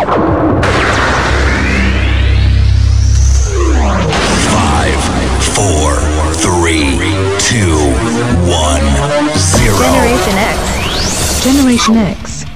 Five, four, three, two, one, zero. Generation X. Generation X.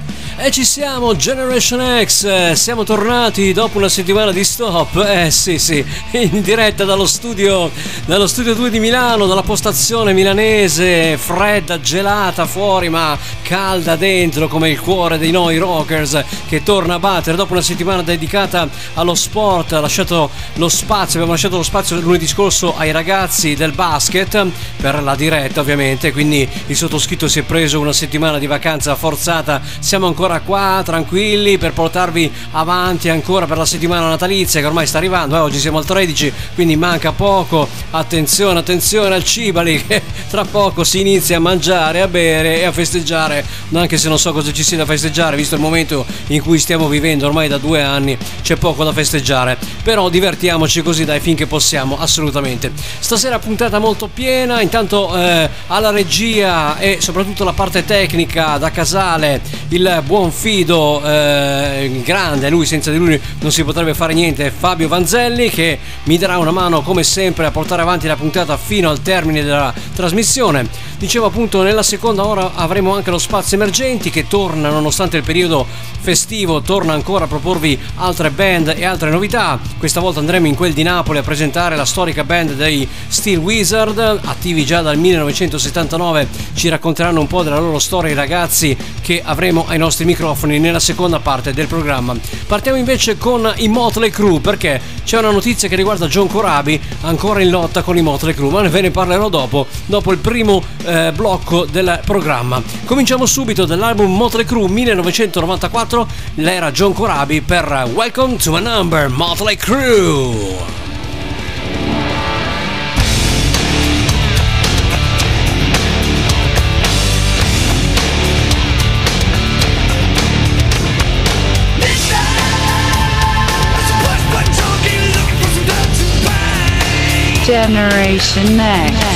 E ci siamo, Generation X, siamo tornati dopo una settimana di stop, eh sì sì, in diretta dallo studio, dallo studio 2 di Milano, dalla postazione milanese, fredda, gelata fuori ma calda dentro come il cuore dei noi rockers che torna a battere dopo una settimana dedicata allo sport, lasciato lo spazio, abbiamo lasciato lo spazio lunedì scorso ai ragazzi del basket per la diretta ovviamente, quindi il sottoscritto si è preso una settimana di vacanza forzata, siamo ancora qua tranquilli per portarvi avanti ancora per la settimana natalizia che ormai sta arrivando, eh, oggi siamo al 13 quindi manca poco, attenzione attenzione al Cibali che tra poco si inizia a mangiare, a bere e a festeggiare, anche se non so cosa ci sia da festeggiare visto il momento in cui stiamo vivendo ormai da due anni c'è poco da festeggiare, però divertiamoci così dai finché possiamo assolutamente. Stasera puntata molto piena, intanto eh, alla regia e soprattutto la parte tecnica da Casale il buon fido, eh, grande, lui senza di lui non si potrebbe fare niente, Fabio Vanzelli che mi darà una mano come sempre a portare avanti la puntata fino al termine della trasmissione. Dicevo appunto nella seconda ora avremo anche lo spazio emergenti che torna nonostante il periodo festivo, torna ancora a proporvi altre band e altre novità. Questa volta andremo in quel di Napoli a presentare la storica band dei Steel Wizard, attivi già dal 1979, ci racconteranno un po' della loro storia i ragazzi che avremo ai nostri microfoni nella seconda parte del programma. Partiamo invece con i Motley Crue perché c'è una notizia che riguarda John Corabi ancora in lotta con i Motley Crue, ma ve ne parlerò dopo, dopo il primo eh, blocco del programma. Cominciamo subito dall'album Motley Crue 1994, l'era John Corabi per Welcome to a Number Motley Crue. Generation X.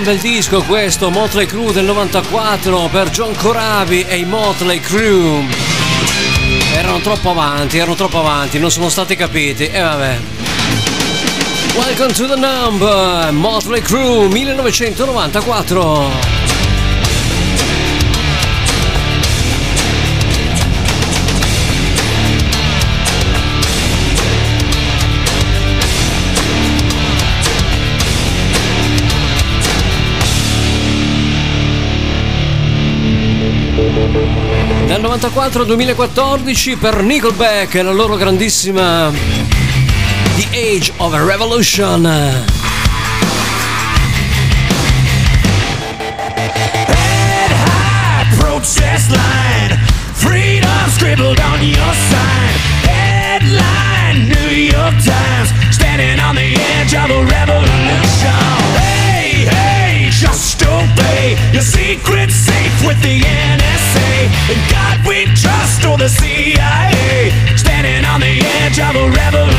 un bel disco questo, Motley Crue del 94 per John Corabi e i Motley Crue. Erano troppo avanti, erano troppo avanti, non sono stati capiti e vabbè. Welcome to the number Motley Crue 1994. 1984-2014 per Nickelback e la loro grandissima The Age of a Revolution. Head high, Protest line, freedom scribbled on your sign. Headline, New York Times, standing on the edge of a revolution. Hey, hey, just obey your secret safe with the NSA. And God trust or the CIA Standing on the edge of a revolution.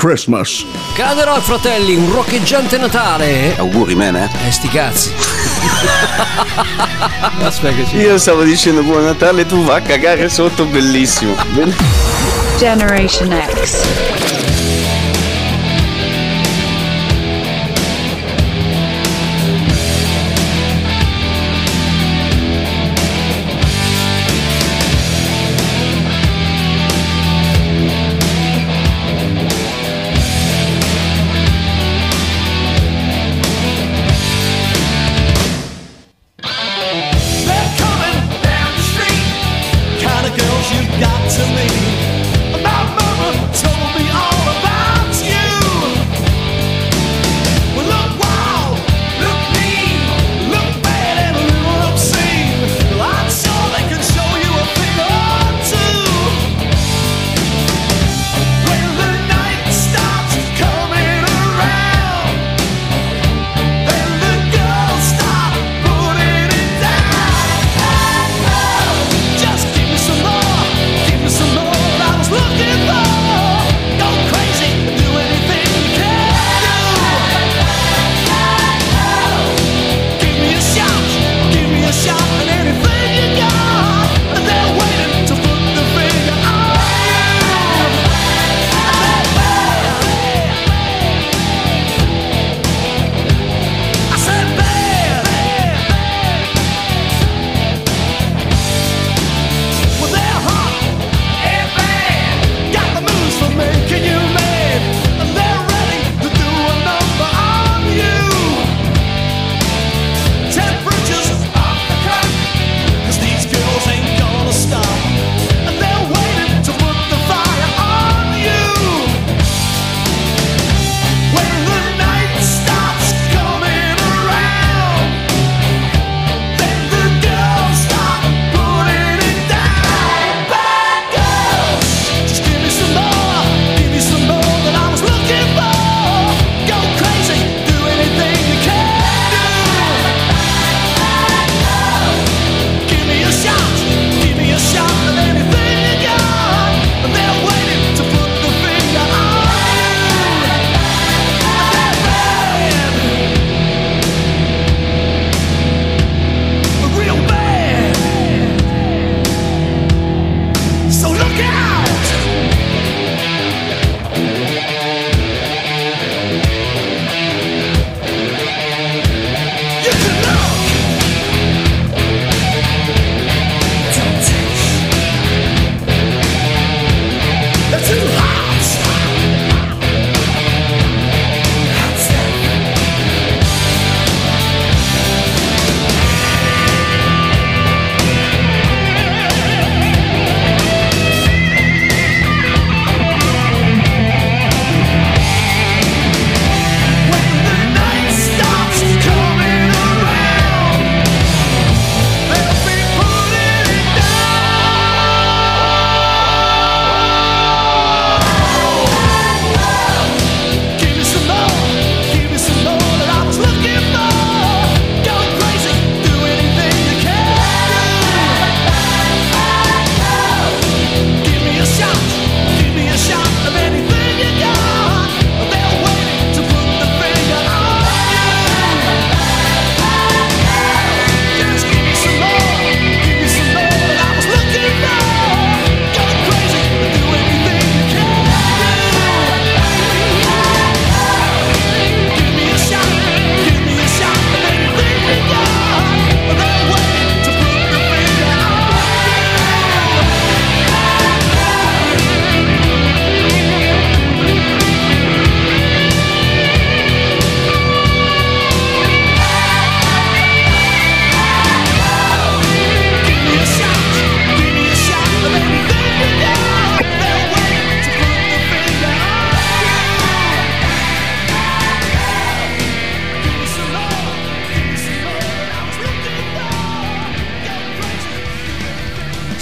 Christmas. Grande rock, fratelli, un roccheggiante Natale. Auguri, man, eh? Eh, sti cazzi. Aspetta, Io stavo dicendo buon Natale, tu va a cagare sotto, bellissimo. Generation X.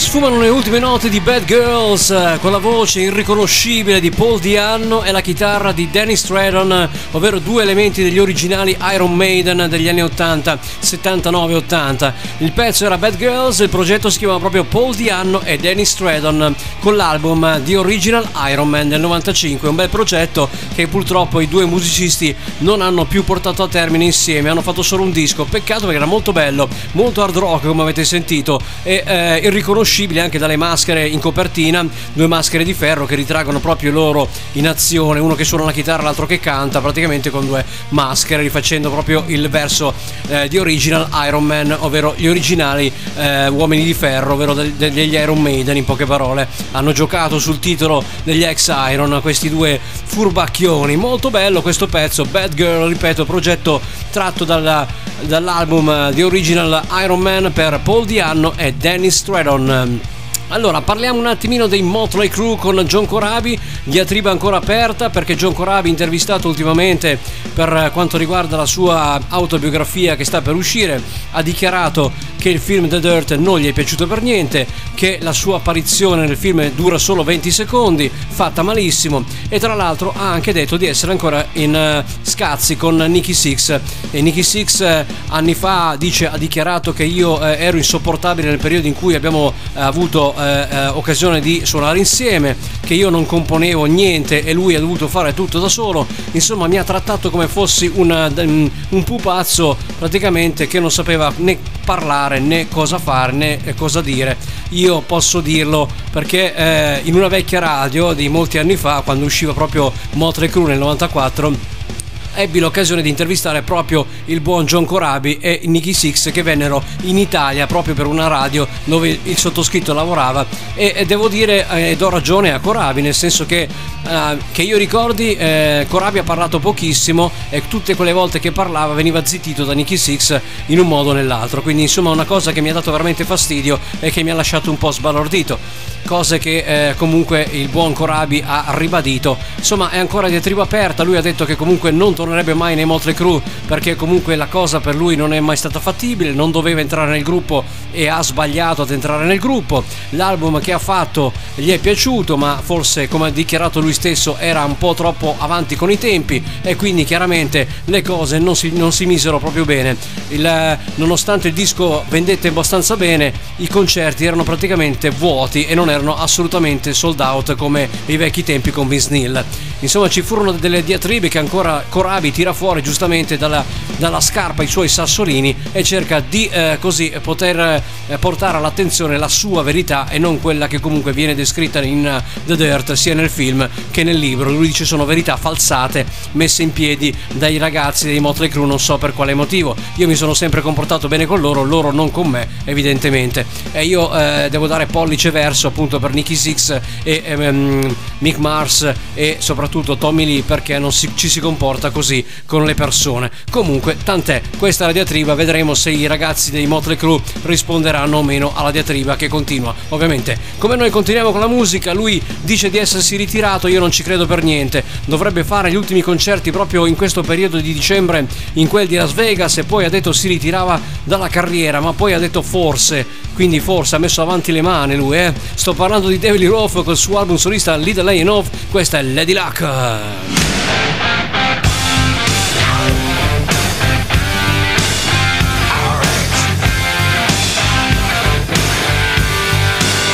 sfumano le ultime note di Bad Girls eh, con la voce irriconoscibile di Paul Dianno e la chitarra di Danny Stradon, ovvero due elementi degli originali Iron Maiden degli anni 80, 79-80. Il pezzo era Bad Girls, il progetto si chiama proprio Paul Dianno e Danny Stradon con l'album The Original Iron Man del 95, un bel progetto che purtroppo i due musicisti non hanno più portato a termine insieme, hanno fatto solo un disco, peccato perché era molto bello, molto hard rock come avete sentito e eh, irriconoscibile anche dalle maschere in copertina, due maschere di ferro che ritraggono proprio loro in azione, uno che suona la chitarra, l'altro che canta, praticamente con due maschere, rifacendo proprio il verso eh, di Original Iron Man, ovvero gli originali eh, uomini di ferro, ovvero de- de- degli Iron Maiden in poche parole. Hanno giocato sul titolo degli ex Iron, questi due furbacchioni. Molto bello questo pezzo, Bad Girl, ripeto, progetto tratto dalla, dall'album The Original Iron Man per Paul Dianno e Dennis Stratton. Allora, parliamo un attimino dei Motley Crue con John Corabi, diatriba ancora aperta perché John Corabi, intervistato ultimamente per quanto riguarda la sua autobiografia che sta per uscire, ha dichiarato che il film The Dirt non gli è piaciuto per niente, che la sua apparizione nel film dura solo 20 secondi, fatta malissimo e tra l'altro ha anche detto di essere ancora in uh, scazzi con Nicky Six. E Nicky Six uh, anni fa dice, ha dichiarato che io ero insopportabile nel periodo in cui abbiamo avuto occasione di suonare insieme, che io non componevo niente e lui ha dovuto fare tutto da solo, insomma mi ha trattato come fossi una, un, un pupazzo praticamente che non sapeva né parlare né cosa fare né cosa dire. Io posso dirlo perché eh, in una vecchia radio di molti anni fa, quando usciva proprio Motley Crue nel 94, ebbi l'occasione di intervistare proprio il buon John Corabi e Nicky Six che vennero in Italia proprio per una radio dove il sottoscritto lavorava. E, e devo dire eh, do ragione a Corabi nel senso che, eh, che io ricordi eh, Corabi ha parlato pochissimo e tutte quelle volte che parlava veniva zittito da Nicky Six in un modo o nell'altro. Quindi insomma una cosa che mi ha dato veramente fastidio e che mi ha lasciato un po' sbalordito. Cose che eh, comunque il buon Corabi ha ribadito. Insomma è ancora diatriba aperta. Lui ha detto che comunque non tornerebbe mai nei Motley Crue perché comunque la cosa per lui non è mai stata fattibile, non doveva entrare nel gruppo e ha sbagliato ad entrare nel gruppo. L'album che ha fatto gli è piaciuto, ma forse come ha dichiarato lui stesso era un po' troppo avanti con i tempi e quindi chiaramente le cose non si, non si misero proprio bene. Il, nonostante il disco vendette abbastanza bene, i concerti erano praticamente vuoti e non erano assolutamente sold out come i vecchi tempi con Vince Neil. Insomma ci furono delle diatribe che ancora Corabi tira fuori giustamente dalla, dalla scarpa i suoi sassolini e cerca di eh, così poter eh, portare all'attenzione la sua verità e non quella che comunque viene descritta in uh, The Dirt sia nel film che nel libro. Lui dice sono verità falsate messe in piedi dai ragazzi dei Motley Crue, non so per quale motivo. Io mi sono sempre comportato bene con loro, loro non con me, evidentemente. E io eh, devo dare pollice verso appunto per Nicky Six e um, Mick Mars e soprattutto Tommy Lee perché non si, ci si comporta così con le persone. Comunque, tant'è, questa è la diatriba, vedremo se i ragazzi dei Motley Crue risponderanno o meno alla diatriba che continua. Ovviamente, come noi continuiamo con la musica, lui dice di essersi ritirato, io non ci credo per niente. Dovrebbe fare gli ultimi concerti proprio in questo periodo di dicembre in quel di Las Vegas e poi ha detto si ritirava dalla carriera, ma poi ha detto forse, quindi forse ha messo avanti le mani lui, eh. Sto parlando di David Lee Roth col suo album solista Little Lay Off, questa è Lady Luck.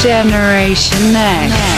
Generation Next.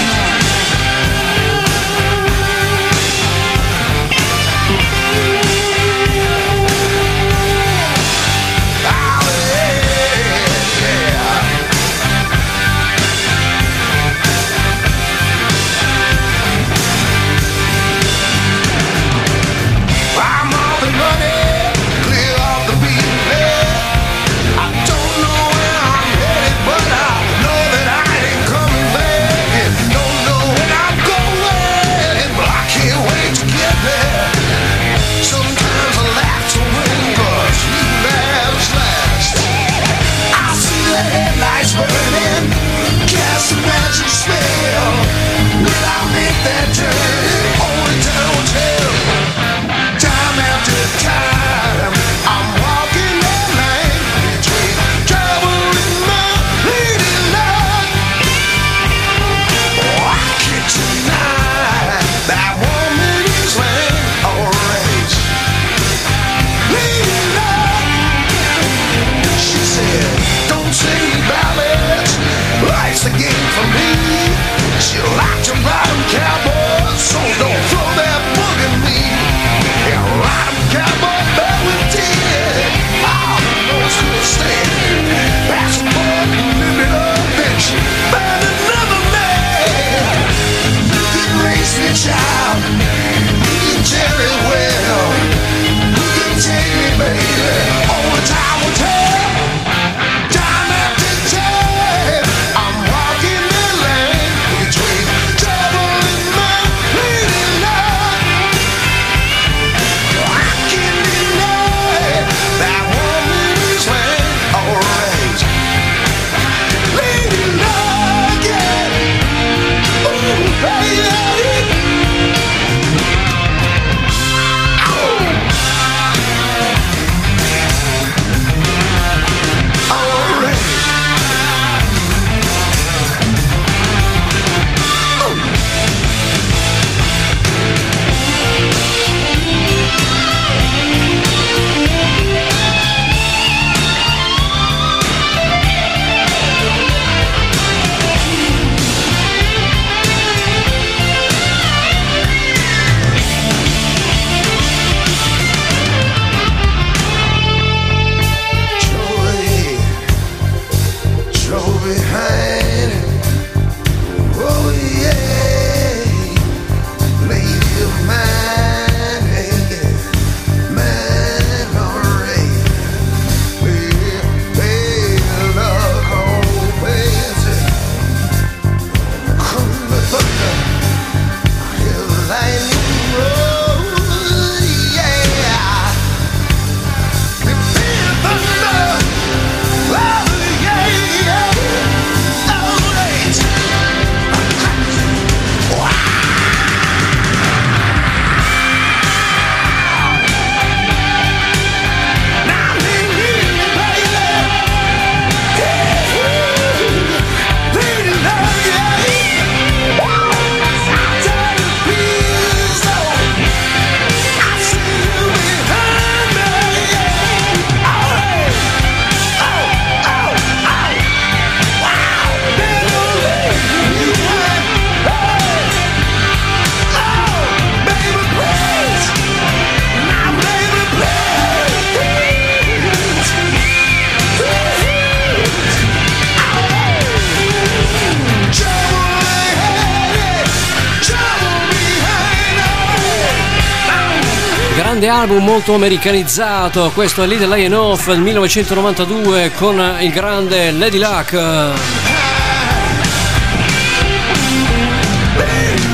Grande album molto americanizzato, questo è Little Lion Off del 1992 con il grande Lady Luck.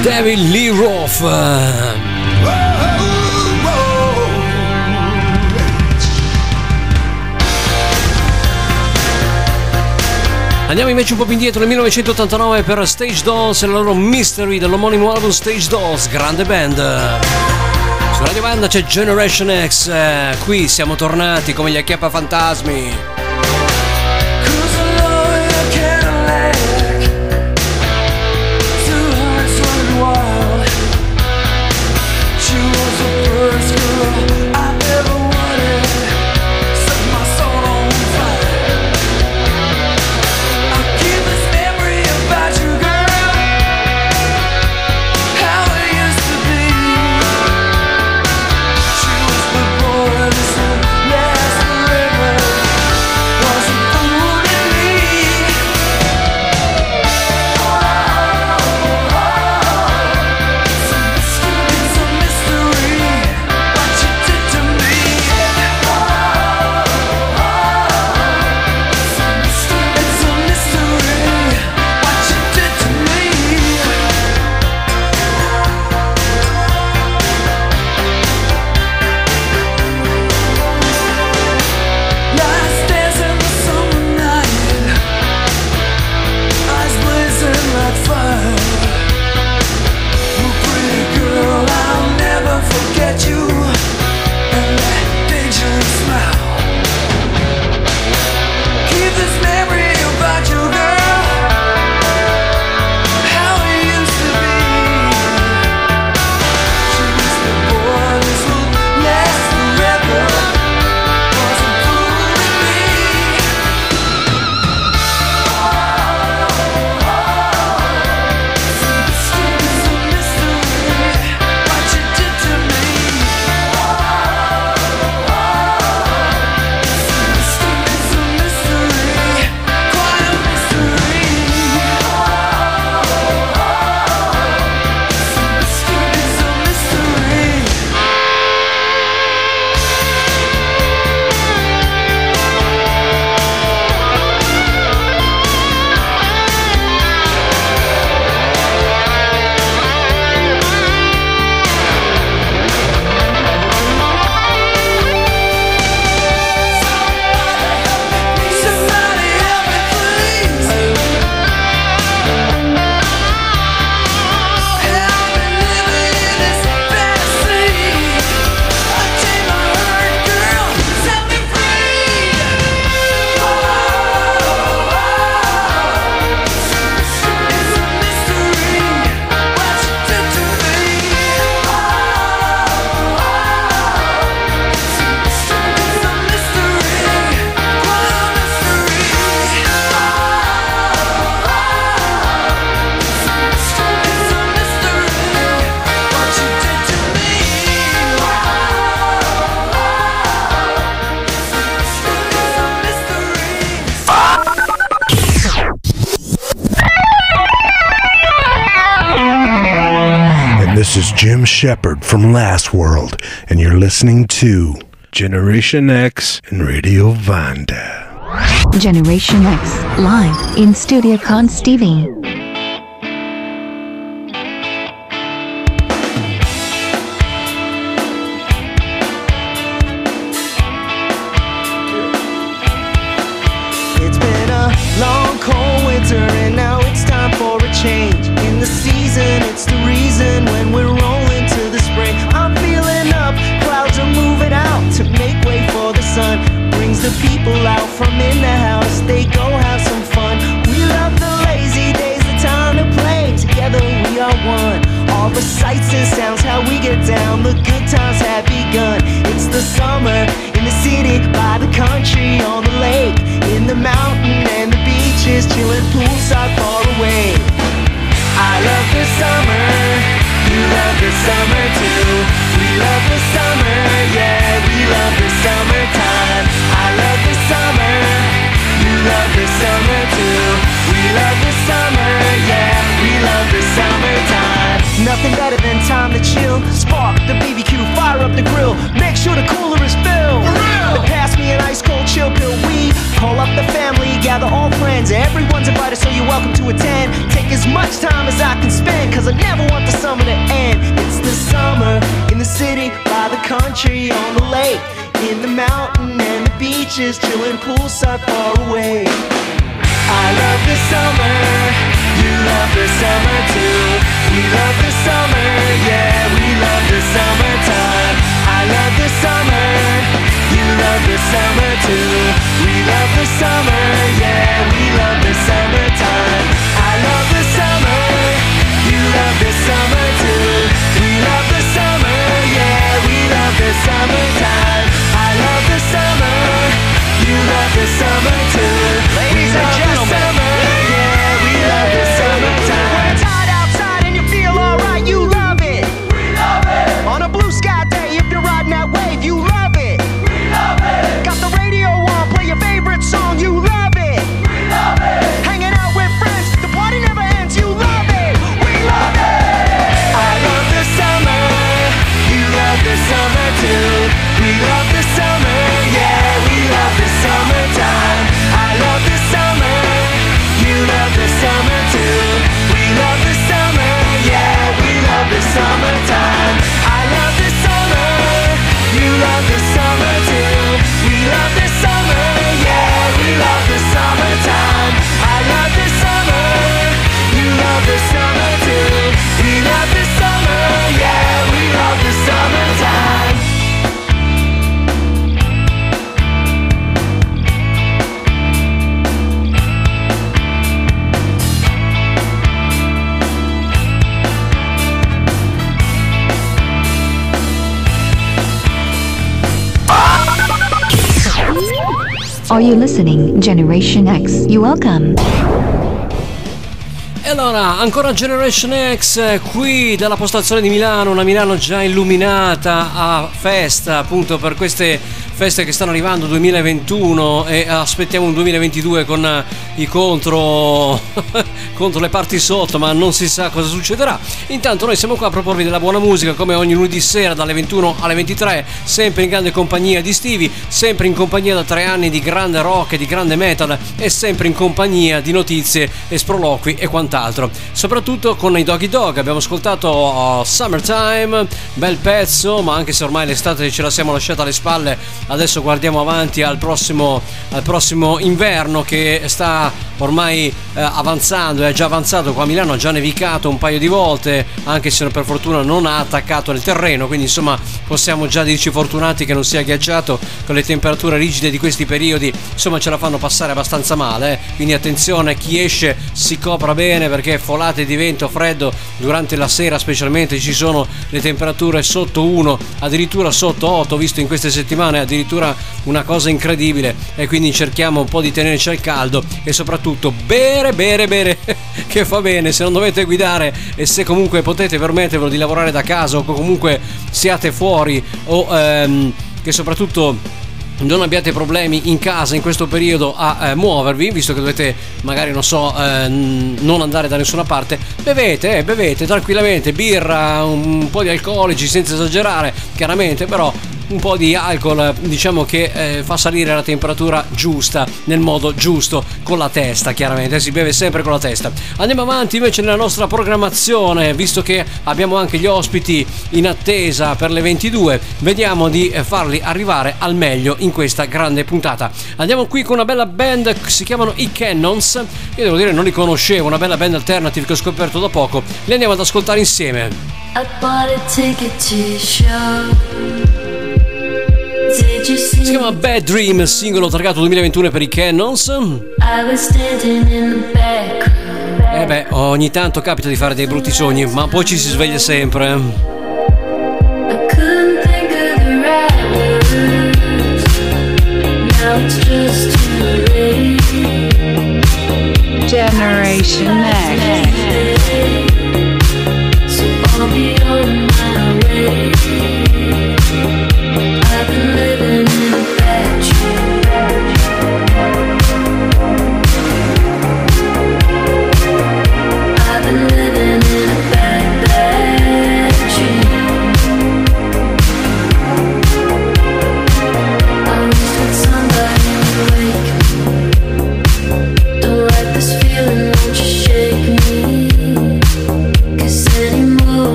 David Lee Roth. Andiamo invece un po' più indietro nel 1989 per Stage Dolls e la loro Mystery dell'omonimo album Stage Dolls, grande band. Su Radio Banda c'è Generation X, eh, qui siamo tornati come gli acchiappa fantasmi. Jim Shepard from Last World, and you're listening to Generation X and Radio Vanda. Generation X, live in Studio Con Stevie. people out from in the house. They go have some fun. We love the lazy days, the time to play. Together we are one. All the sights and sounds, how we get down. The good times have begun. It's the summer in the city, by the country, on the lake, in the mountain and the beaches, chilling poolside far away. I love the summer. You love the summer too. We love the summer, yeah. We love. better than time to chill. Spark the BBQ, fire up the grill. Make sure the cooler is filled. They pass me an ice cold chill pill. We call up the family, gather all friends. Everyone's invited, so you're welcome to attend. Take as much time as I can spend, cause I never want the summer to end. It's the summer in the city, by the country, on the lake, in the mountain and the beaches, chilling poolside far away. I love the summer you love the summer too. We love the summer, yeah, we love the summertime. I love the summer, you love the summer too. We love the summer, yeah, we love the summertime. I love the summer, you love the summer too. We love the summer, yeah, we love the summertime. I love the summer, you love the summer too. Ladies Are you listening, Generation X? You welcome. Allora, ancora Generation X eh, qui dalla postazione di Milano, una Milano già illuminata a festa appunto per queste feste che stanno arrivando 2021 e aspettiamo un 2022 con eh, i contro contro le parti sotto, ma non si sa cosa succederà. Intanto noi siamo qua a proporvi della buona musica come ogni lunedì sera dalle 21 alle 23, sempre in grande compagnia di Stevie, sempre in compagnia da tre anni di grande rock e di grande metal e sempre in compagnia di notizie e sproloqui e quant'altro. Soprattutto con i Doggy Dog abbiamo ascoltato uh, Summertime, bel pezzo, ma anche se ormai l'estate ce la siamo lasciata alle spalle, adesso guardiamo avanti al prossimo, al prossimo inverno che sta ormai eh, avanzando, è già avanzato qua a Milano, ha già nevicato un paio di volte, anche se per fortuna non ha attaccato nel terreno, quindi insomma possiamo già dirci fortunati che non sia ghiacciato con le temperature rigide di questi periodi, insomma ce la fanno passare abbastanza male, eh. quindi attenzione, chi esce si copra bene perché folate di vento freddo durante la sera specialmente ci sono le temperature sotto 1, addirittura sotto 8, visto in queste settimane addirittura una cosa incredibile e quindi cerchiamo un po' di tenerci al caldo e soprattutto bere, bere, bere che fa bene. Se non dovete guidare e se comunque potete permettervelo di lavorare da casa o comunque siate fuori o ehm, che soprattutto non abbiate problemi in casa in questo periodo a eh, muovervi, visto che dovete magari non so eh, non andare da nessuna parte, bevete, eh, bevete tranquillamente birra, un po' di alcolici senza esagerare, chiaramente, però un po' di alcol diciamo che eh, fa salire la temperatura giusta nel modo giusto con la testa chiaramente si beve sempre con la testa. Andiamo avanti invece nella nostra programmazione visto che abbiamo anche gli ospiti in attesa per le 22 vediamo di farli arrivare al meglio in questa grande puntata. Andiamo qui con una bella band si chiamano i Cannons. Io devo dire non li conoscevo una bella band alternative che ho scoperto da poco. Li andiamo ad ascoltare insieme. I bought a ticket to show. Did you see? si chiama Bad Dream singolo targato 2021 per i Cannons I was standing in the back row. Eh beh, ogni tanto capita di fare dei brutti sogni, ma poi ci si sveglia sempre. I couldn't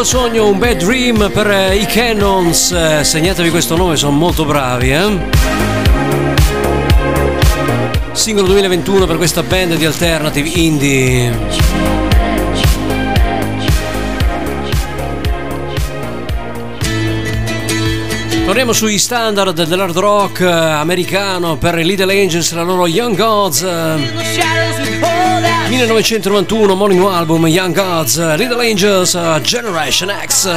cattivo sogno, un bad dream per eh, i Cannons. Eh, segnatevi questo nome, sono molto bravi, eh? Singolo 2021 per questa band di alternative indie. Torniamo sui standard dell'hard rock eh, americano per i Little Angels e la loro Young Gods. eh, 1991, omonimo album Young Gods, eh, Little Angels, eh, Generation X.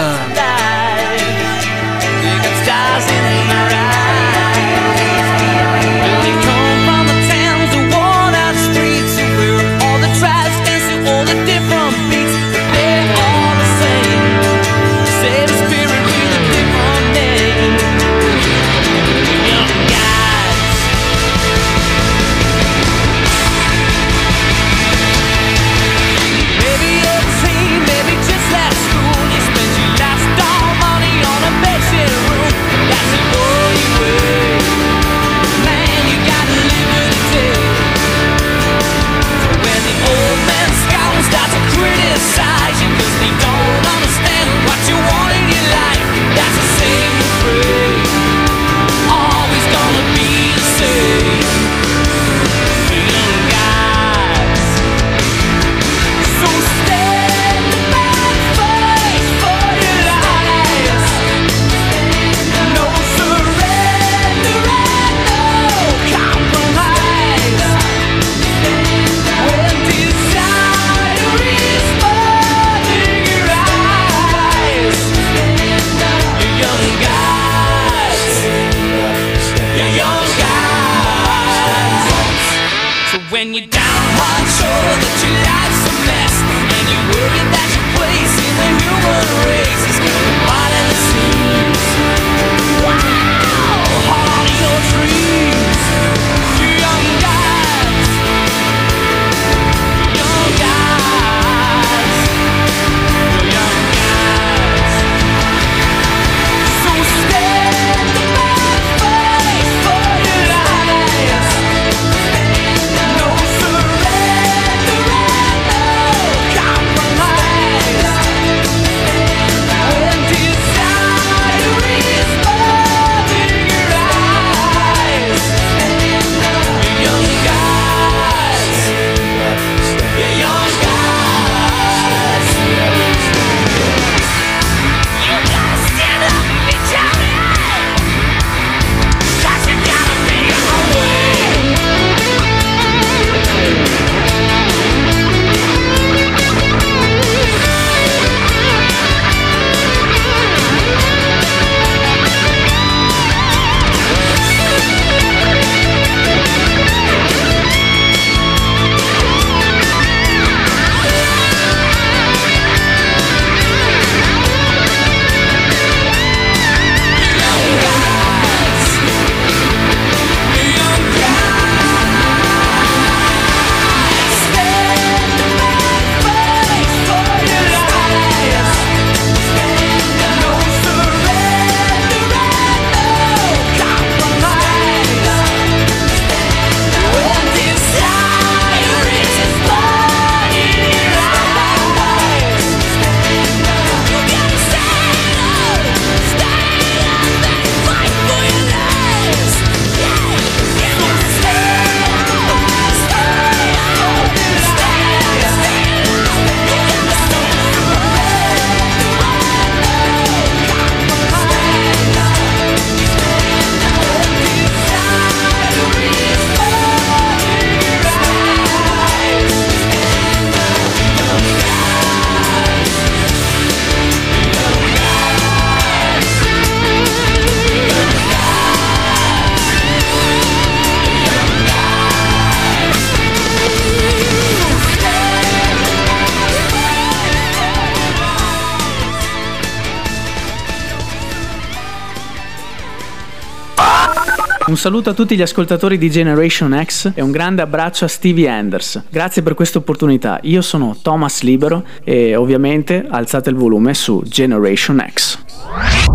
saluto a tutti gli ascoltatori di Generation X e un grande abbraccio a Stevie Anders. Grazie per questa opportunità. Io sono Thomas Libero e ovviamente alzate il volume su Generation X.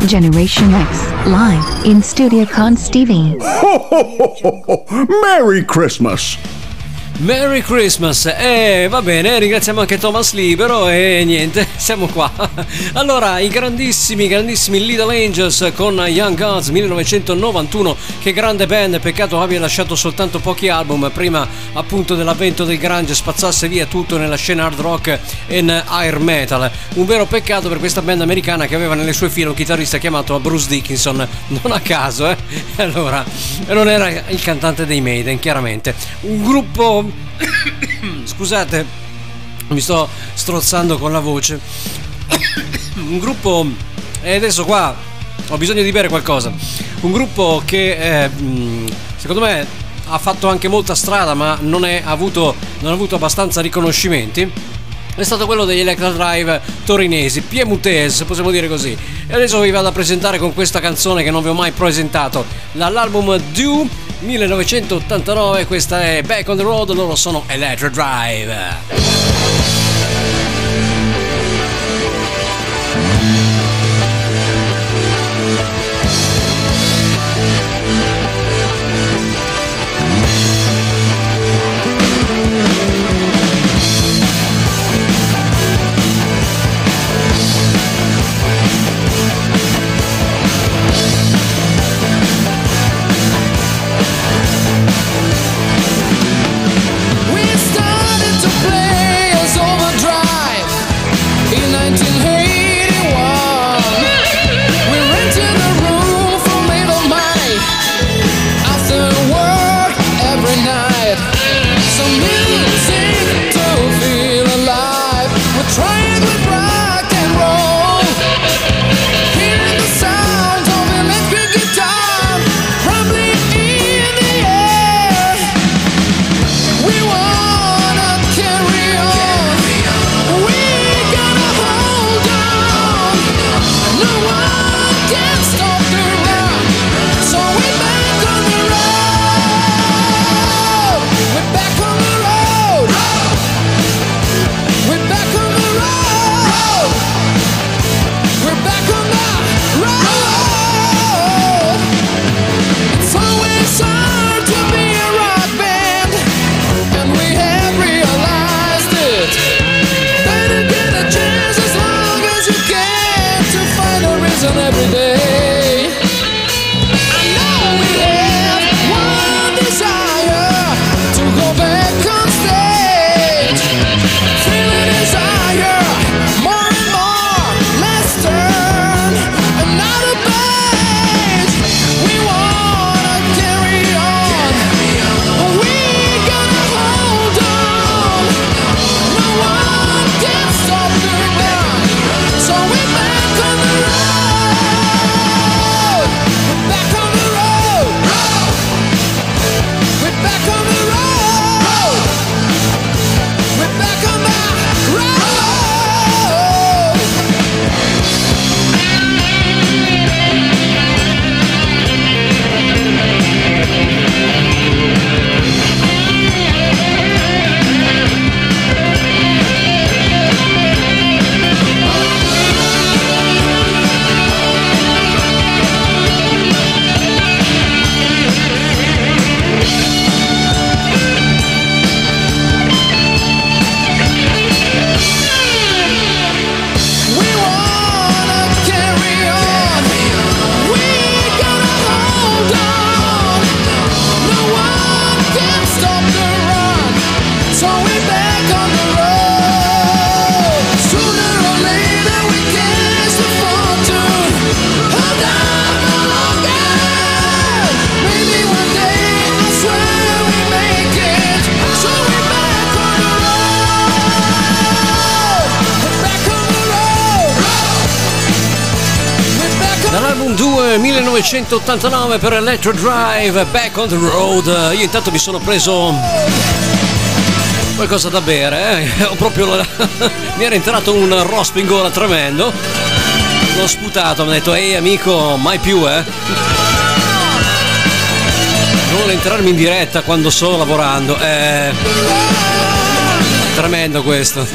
Generation X, live in studio con Stevie. Merry Christmas! Merry Christmas e va bene, ringraziamo anche Thomas Libero e niente, siamo qua. Allora, i grandissimi, grandissimi Little Angels con Young Gods 1991, che grande band, peccato abbia lasciato soltanto pochi album prima appunto dell'avvento del grunge spazzasse via tutto nella scena hard rock e air metal. Un vero peccato per questa band americana che aveva nelle sue file un chitarrista chiamato Bruce Dickinson, non a caso, eh. Allora, non era il cantante dei Maiden, chiaramente. Un gruppo Scusate, mi sto strozzando con la voce. Un gruppo. E adesso qua ho bisogno di bere qualcosa. Un gruppo che eh, secondo me ha fatto anche molta strada, ma non, avuto, non ha avuto abbastanza riconoscimenti. È stato quello degli Electra Drive torinesi, piemontese, possiamo dire così. E adesso vi vado a presentare con questa canzone che non vi ho mai presentato, dall'album Due 1989, questa è Back on the Road, loro sono Electro Drive. Electro Drive, Back on the Road. Io intanto mi sono preso qualcosa da bere, eh. Ho proprio la- mi era entrato un rospo in gola tremendo. L'ho sputato, mi ha detto, ehi amico, mai più, eh. Non entrarmi in diretta quando sto lavorando. Eh. Tremendo questo.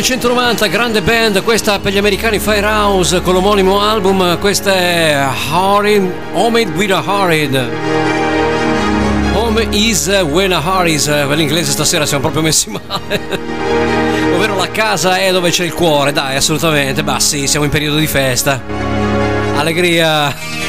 1990, grande band, questa per gli americani Firehouse con l'omonimo album, questa è Horrid, Homemade with a Horrid. Home is when a hurries, per l'inglese stasera siamo proprio messi male. Ovvero la casa è dove c'è il cuore, dai, assolutamente. Bah sì, siamo in periodo di festa. Allegria.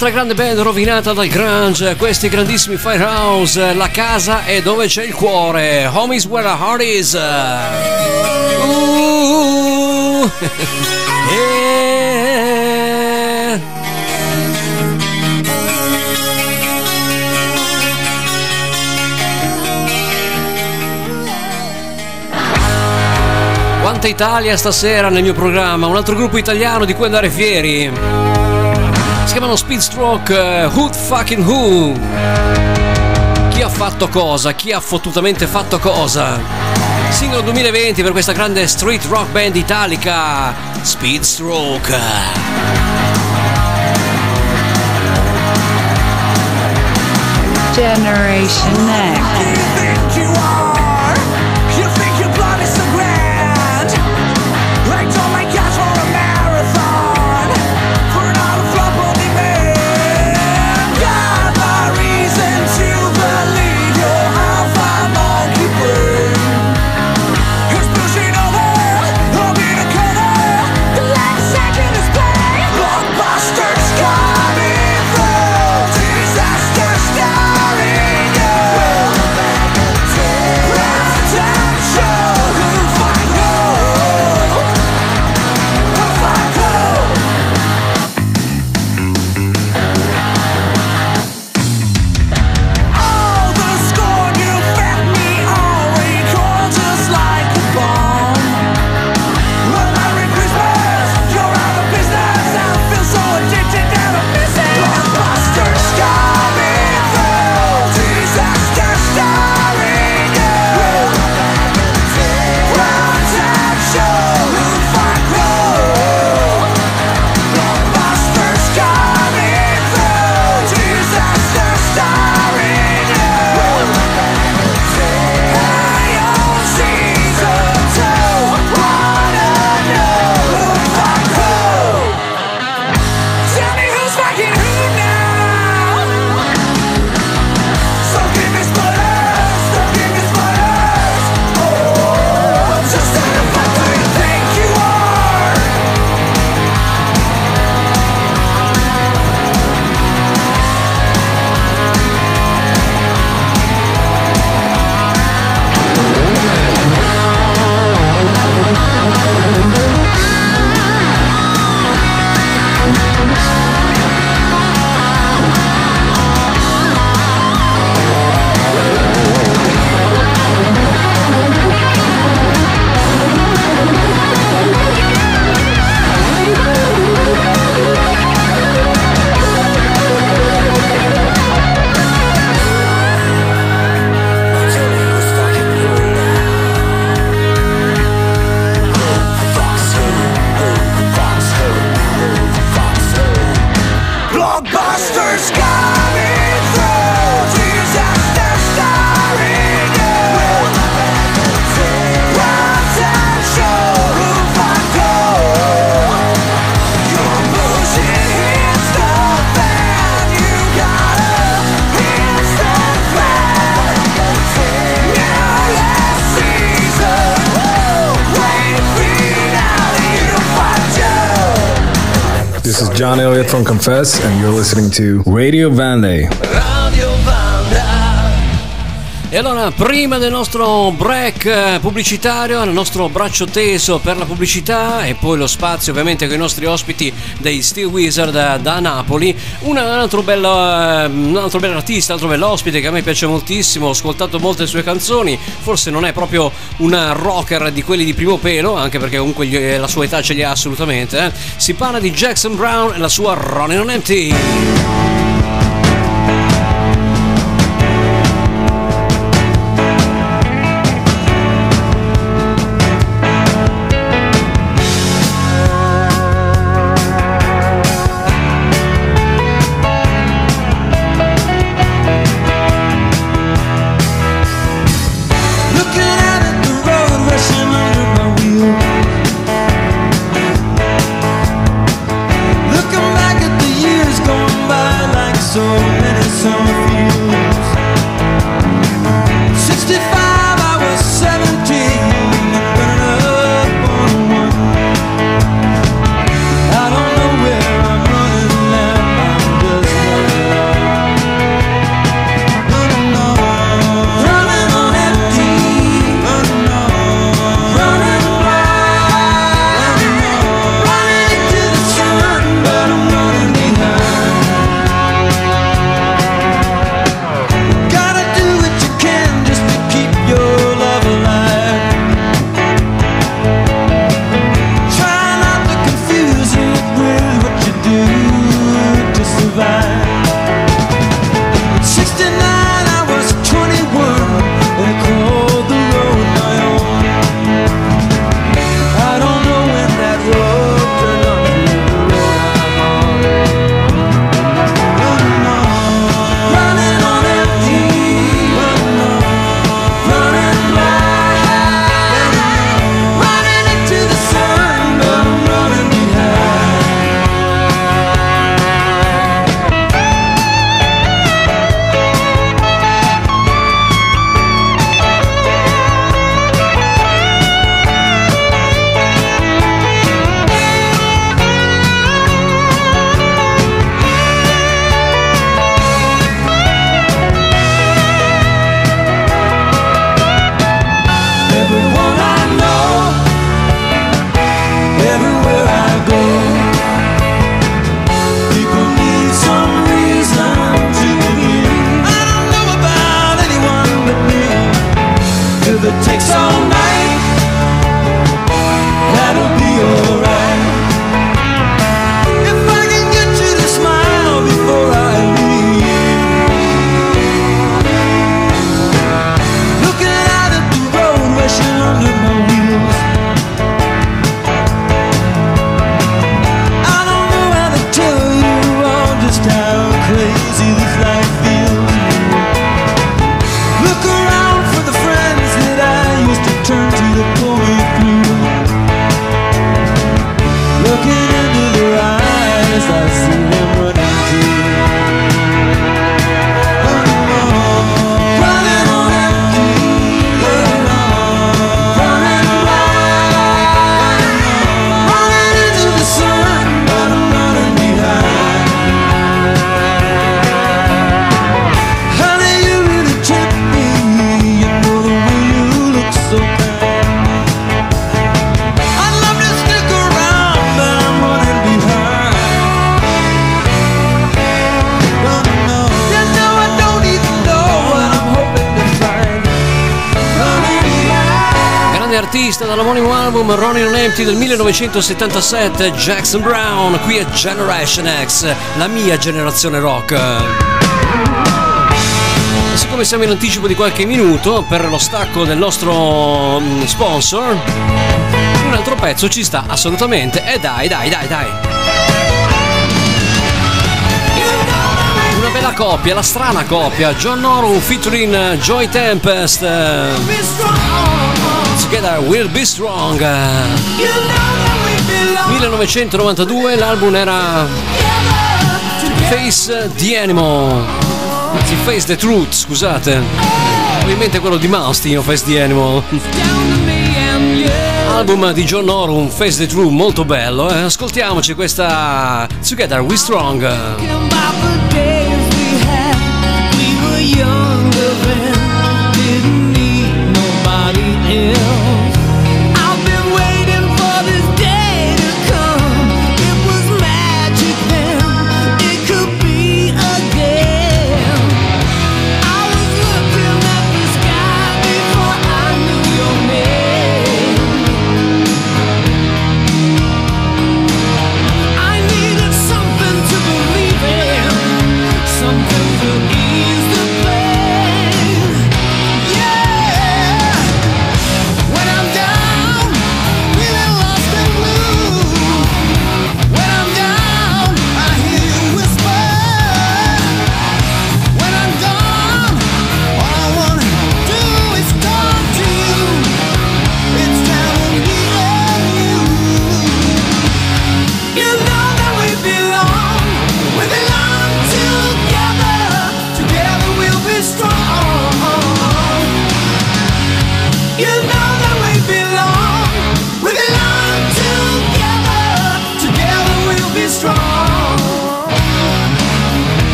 Un'altra grande band rovinata dal grunge, questi grandissimi Firehouse, la casa è dove c'è il cuore, home is where the heart is. Uh, eh. Quanta Italia stasera nel mio programma, un altro gruppo italiano di cui andare fieri. Si chiamano Speedstroke eh, Who Fucking Who. Chi ha fatto cosa? Chi ha fottutamente fatto cosa? Singolo 2020 per questa grande street rock band italica, Speed Stroke. Generation X. Elliott from Confess, and you're listening to Radio Valley. E allora, prima del nostro break eh, pubblicitario, il nostro braccio teso per la pubblicità e poi lo spazio ovviamente con i nostri ospiti dei Steel Wizard da, da Napoli, un altro, bello, eh, un altro bel artista, un altro bello ospite che a me piace moltissimo, ho ascoltato molte sue canzoni, forse non è proprio una rocker di quelli di primo pelo, anche perché comunque gli- eh, la sua età ce li ha assolutamente, eh. si parla di Jackson Brown e la sua Running on Empty. Artista dall'omonimo album Ronnie Non Empty del 1977, Jackson Brown, qui è Generation X, la mia generazione rock. E siccome siamo in anticipo di qualche minuto per lo stacco del nostro mm, sponsor, un altro pezzo ci sta assolutamente. E dai, dai, dai, dai. Bella coppia, la strana coppia, John Norum featuring Joy Tempest. eh, Together We'll Be Strong. 1992 l'album era Face the Animal. Anzi, Face the Truth, scusate. Ovviamente quello di Malmsteen, Face the Animal. Album di John Norum, Face the Truth, molto bello. Eh? Ascoltiamoci questa Together We're Strong. yeah.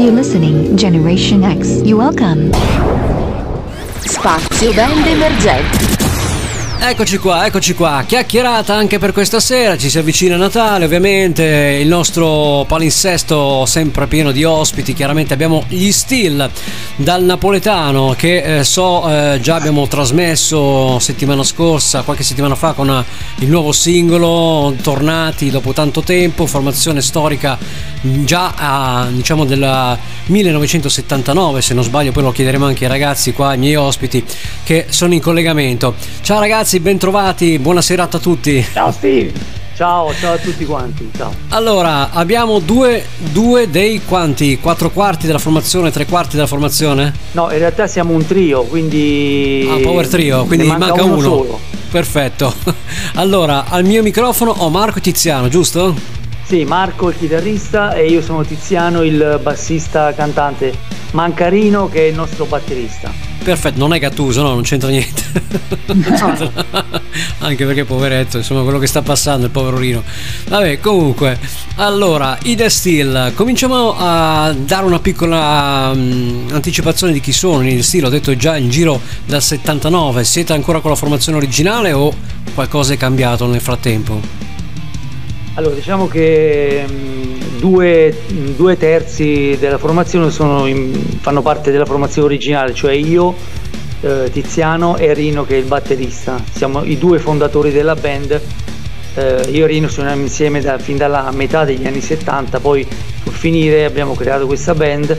You listening, Generation X? You welcome. Spazio band emergenti. Eccoci qua, eccoci qua, chiacchierata anche per questa sera, ci si avvicina Natale ovviamente, il nostro palinsesto sempre pieno di ospiti, chiaramente abbiamo gli Steel dal napoletano che eh, so eh, già abbiamo trasmesso settimana scorsa, qualche settimana fa con eh, il nuovo singolo, tornati dopo tanto tempo, formazione storica già a, diciamo del 1979 se non sbaglio, poi lo chiederemo anche ai ragazzi qua, ai miei ospiti che sono in collegamento. Ciao ragazzi, bentrovati, buona serata a tutti. Ciao Steve. Ciao, ciao a tutti quanti, ciao. Allora, abbiamo due, due dei quanti? Quattro quarti della formazione, tre quarti della formazione? No, in realtà siamo un trio, quindi... Ah, power trio, quindi ne manca, uno. uno. solo. Perfetto. Allora, al mio microfono ho Marco e Tiziano, giusto? Sì, Marco il chitarrista e io sono Tiziano il bassista cantante. Manca Rino che è il nostro batterista. Perfetto, non è Gattuso, no, non c'entra niente. Non c'entra- Anche perché poveretto, insomma, quello che sta passando, il povero Rino. Vabbè, comunque, allora, i The Steel, cominciamo a dare una piccola mm, anticipazione di chi sono i The Steel. Ho detto già in giro dal 79, siete ancora con la formazione originale o qualcosa è cambiato nel frattempo? Allora, diciamo che mh, due, mh, due terzi della formazione sono in- fanno parte della formazione originale, cioè io, eh, Tiziano e Rino che è il batterista. Siamo i due fondatori della band. Eh, io e Rino suoniamo insieme da- fin dalla metà degli anni 70, poi sul finire abbiamo creato questa band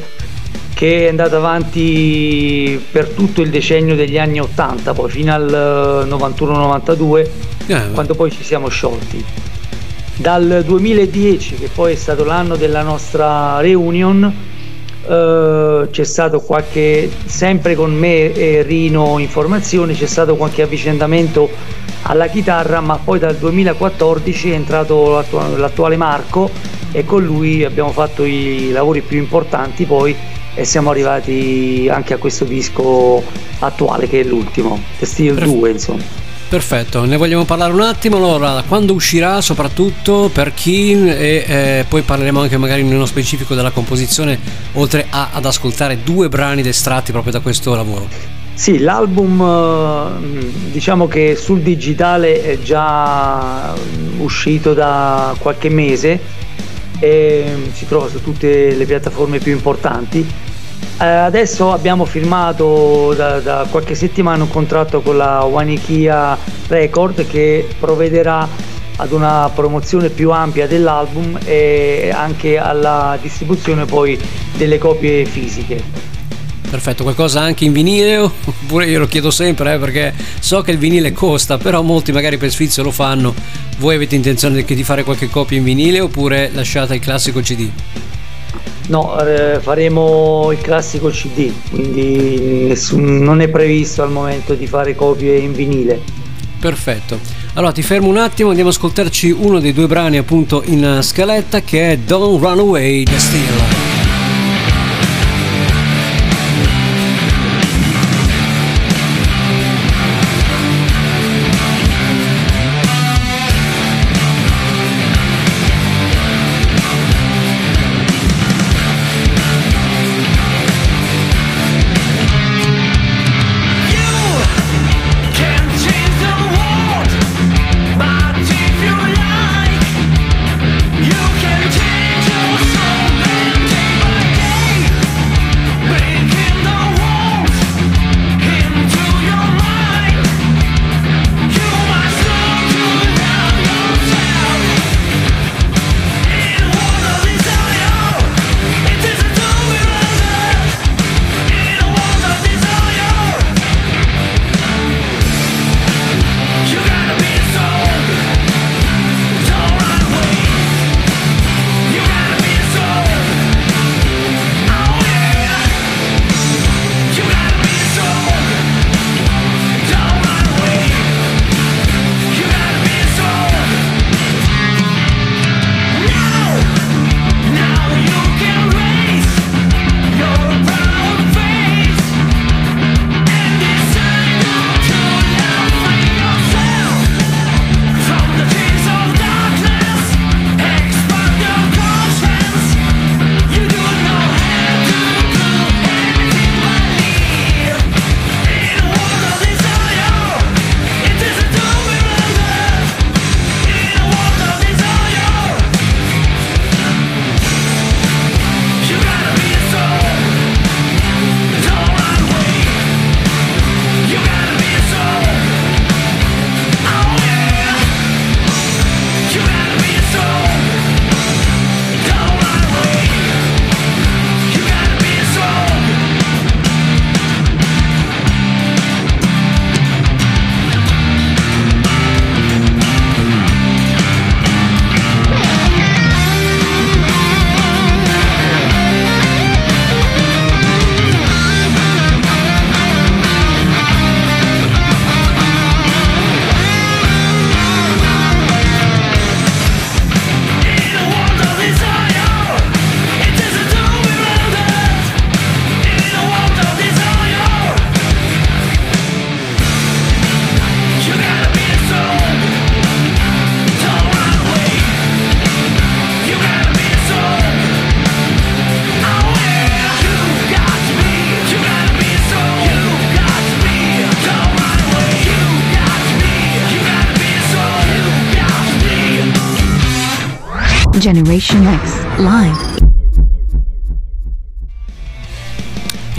che è andata avanti per tutto il decennio degli anni 80, poi fino al eh, 91-92, quando poi ci siamo sciolti. Dal 2010, che poi è stato l'anno della nostra reunion, eh, c'è stato qualche, sempre con me e Rino in formazione, c'è stato qualche avvicendamento alla chitarra, ma poi dal 2014 è entrato l'attu- l'attuale Marco e con lui abbiamo fatto i lavori più importanti poi e siamo arrivati anche a questo disco attuale che è l'ultimo, The Steel 2 insomma. Perfetto, ne vogliamo parlare un attimo. Allora, quando uscirà, soprattutto per chi, e eh, poi parleremo anche magari nello specifico della composizione, oltre a- ad ascoltare due brani estratti proprio da questo lavoro. Sì, l'album eh, diciamo che sul digitale è già uscito da qualche mese e si trova su tutte le piattaforme più importanti. Eh, adesso abbiamo firmato da, da qualche settimana un contratto con la Wanikia Record che provvederà ad una promozione più ampia dell'album e anche alla distribuzione poi delle copie fisiche. Perfetto, qualcosa anche in vinile? Oppure io lo chiedo sempre eh, perché so che il vinile costa, però molti magari per sfizio lo fanno. Voi avete intenzione di- fare qualche copia in vinile oppure lasciate il classico CD? No, eh, faremo il classico CD, quindi nessun- non è previsto al momento di fare copie in vinile. Perfetto. Allora ti fermo un attimo, andiamo ad ascoltarci uno dei due brani appunto in scaletta che è Don't Run Away The Steel.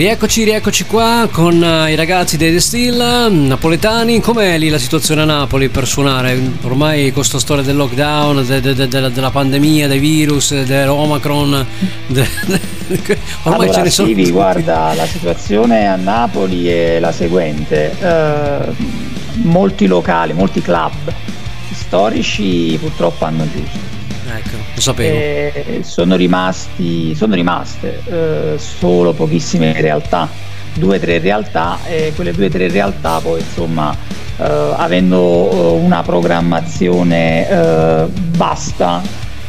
Rieccoci, rieccoci qua con eh, i ragazzi dei The Still, mm, napoletani. Com'è lì la situazione a Napoli per suonare? Ormai con questa storia del lockdown, de- de- de- della- pandemia, dei virus, dell'Omicron. de- de- ormai allora, ce ne sono. Stevie, guarda, la situazione a Napoli è la seguente. Eh, molti locali, molti club storici purtroppo hanno chiuso. Sapevo. Eh, sono rimasti, sono rimaste eh, solo pochissime realtà, due o tre realtà e quelle due o tre realtà poi insomma eh, avendo eh, una programmazione eh, vasta,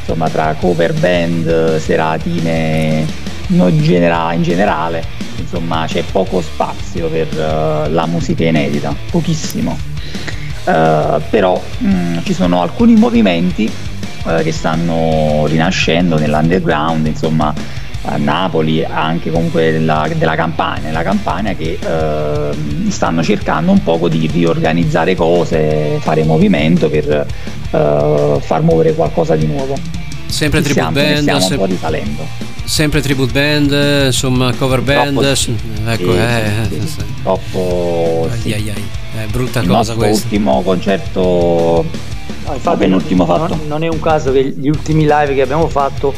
insomma tra cover band, seratine in, genera- in generale, insomma c'è poco spazio per eh, la musica inedita, pochissimo. Eh, però mh, ci sono alcuni movimenti eh, che stanno rinascendo nell'underground, insomma a Napoli, anche comunque della, della Campania, nella Campania che eh, stanno cercando un poco di riorganizzare cose, fare movimento per eh, far muovere qualcosa di nuovo. Sempre Ci tribute band, stiamo un sem- po' risalendo. sempre tribute band, insomma cover band. Troppo, s- Ecco, Sì, eh, sì, sì, sì. Troppo Ai, ai, brutta il cosa nostro questa. ultimo concerto No, infatti penultimo non, fatto. non è un caso che gli ultimi live che abbiamo fatto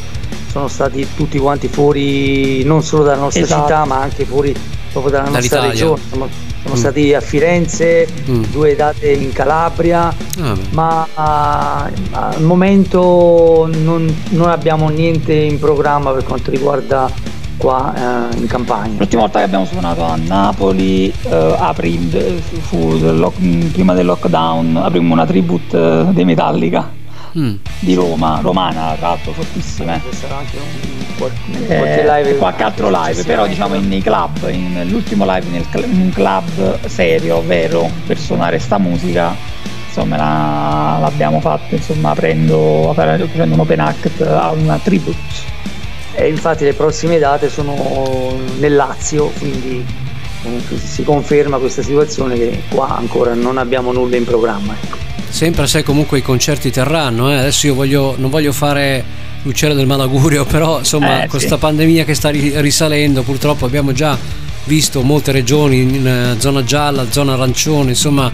sono stati tutti quanti fuori non solo dalla nostra Esatto. città ma anche fuori proprio dalla nostra Dall'Italia. regione. Sono Mm. stati a Firenze, Mm. due date in Calabria, Ah, ma ah, al momento non, non abbiamo niente in programma per quanto riguarda qua eh, in Campania. L'ultima volta che abbiamo suonato a Napoli, eh, apri- eh, fu lock- prima del lockdown, aprimmo una tribute eh, dei Metallica Mm. di Roma, romana tra l'altro fortissima. Ci sarà anche un, qual- Eh, qualche live qualche altro live, però diciamo nei club, in- l'ultimo live nel cl- in un club serio, vero, per suonare sta musica, insomma la- l'abbiamo fatto insomma aprendo, facendo un open act a una tribute. E infatti le prossime date sono nel Lazio, quindi si conferma questa situazione che qua ancora non abbiamo nulla in programma. ecco. Sempre se comunque i concerti terranno, eh. adesso io voglio, non voglio fare l'uccello del malaugurio, però insomma Eh, con sì. questa pandemia che sta ri- risalendo purtroppo abbiamo già visto molte regioni in eh, zona gialla, zona arancione, insomma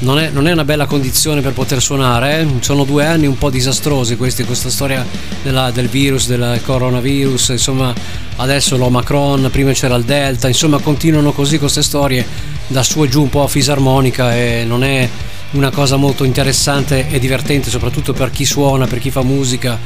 non è, non è una bella condizione per poter suonare, eh. sono due anni un po' disastrosi questi, questa storia della- del virus, del coronavirus, insomma adesso l'Omicron, prima c'era il Delta, insomma continuano così queste storie da su e giù un po' a fisarmonica e non è una cosa molto interessante e divertente soprattutto per chi suona, per chi fa musica,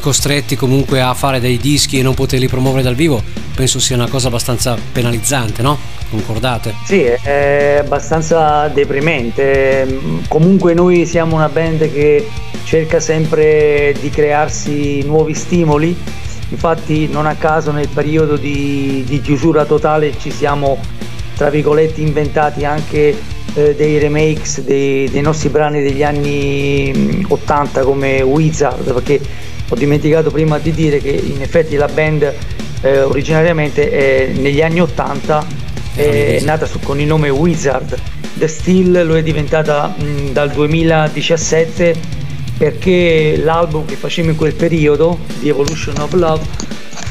costretti comunque a fare dei dischi e non poterli promuovere dal vivo, penso sia una cosa abbastanza penalizzante, no? Concordate? Sì, è abbastanza deprimente. Comunque noi siamo una band che cerca sempre di crearsi nuovi stimoli. Infatti non a caso nel periodo di, di chiusura totale ci siamo, tra virgolette, inventati anche eh, dei remakes dei, dei nostri brani degli anni mm, 80 come Wizard, perché ho dimenticato prima di dire che in effetti la band eh, originariamente è negli anni 80 è nata su- con il nome Wizard. The Steel lo è diventata mh, dal 2017 perché l'album che facemmo in quel periodo, The Evolution of Love,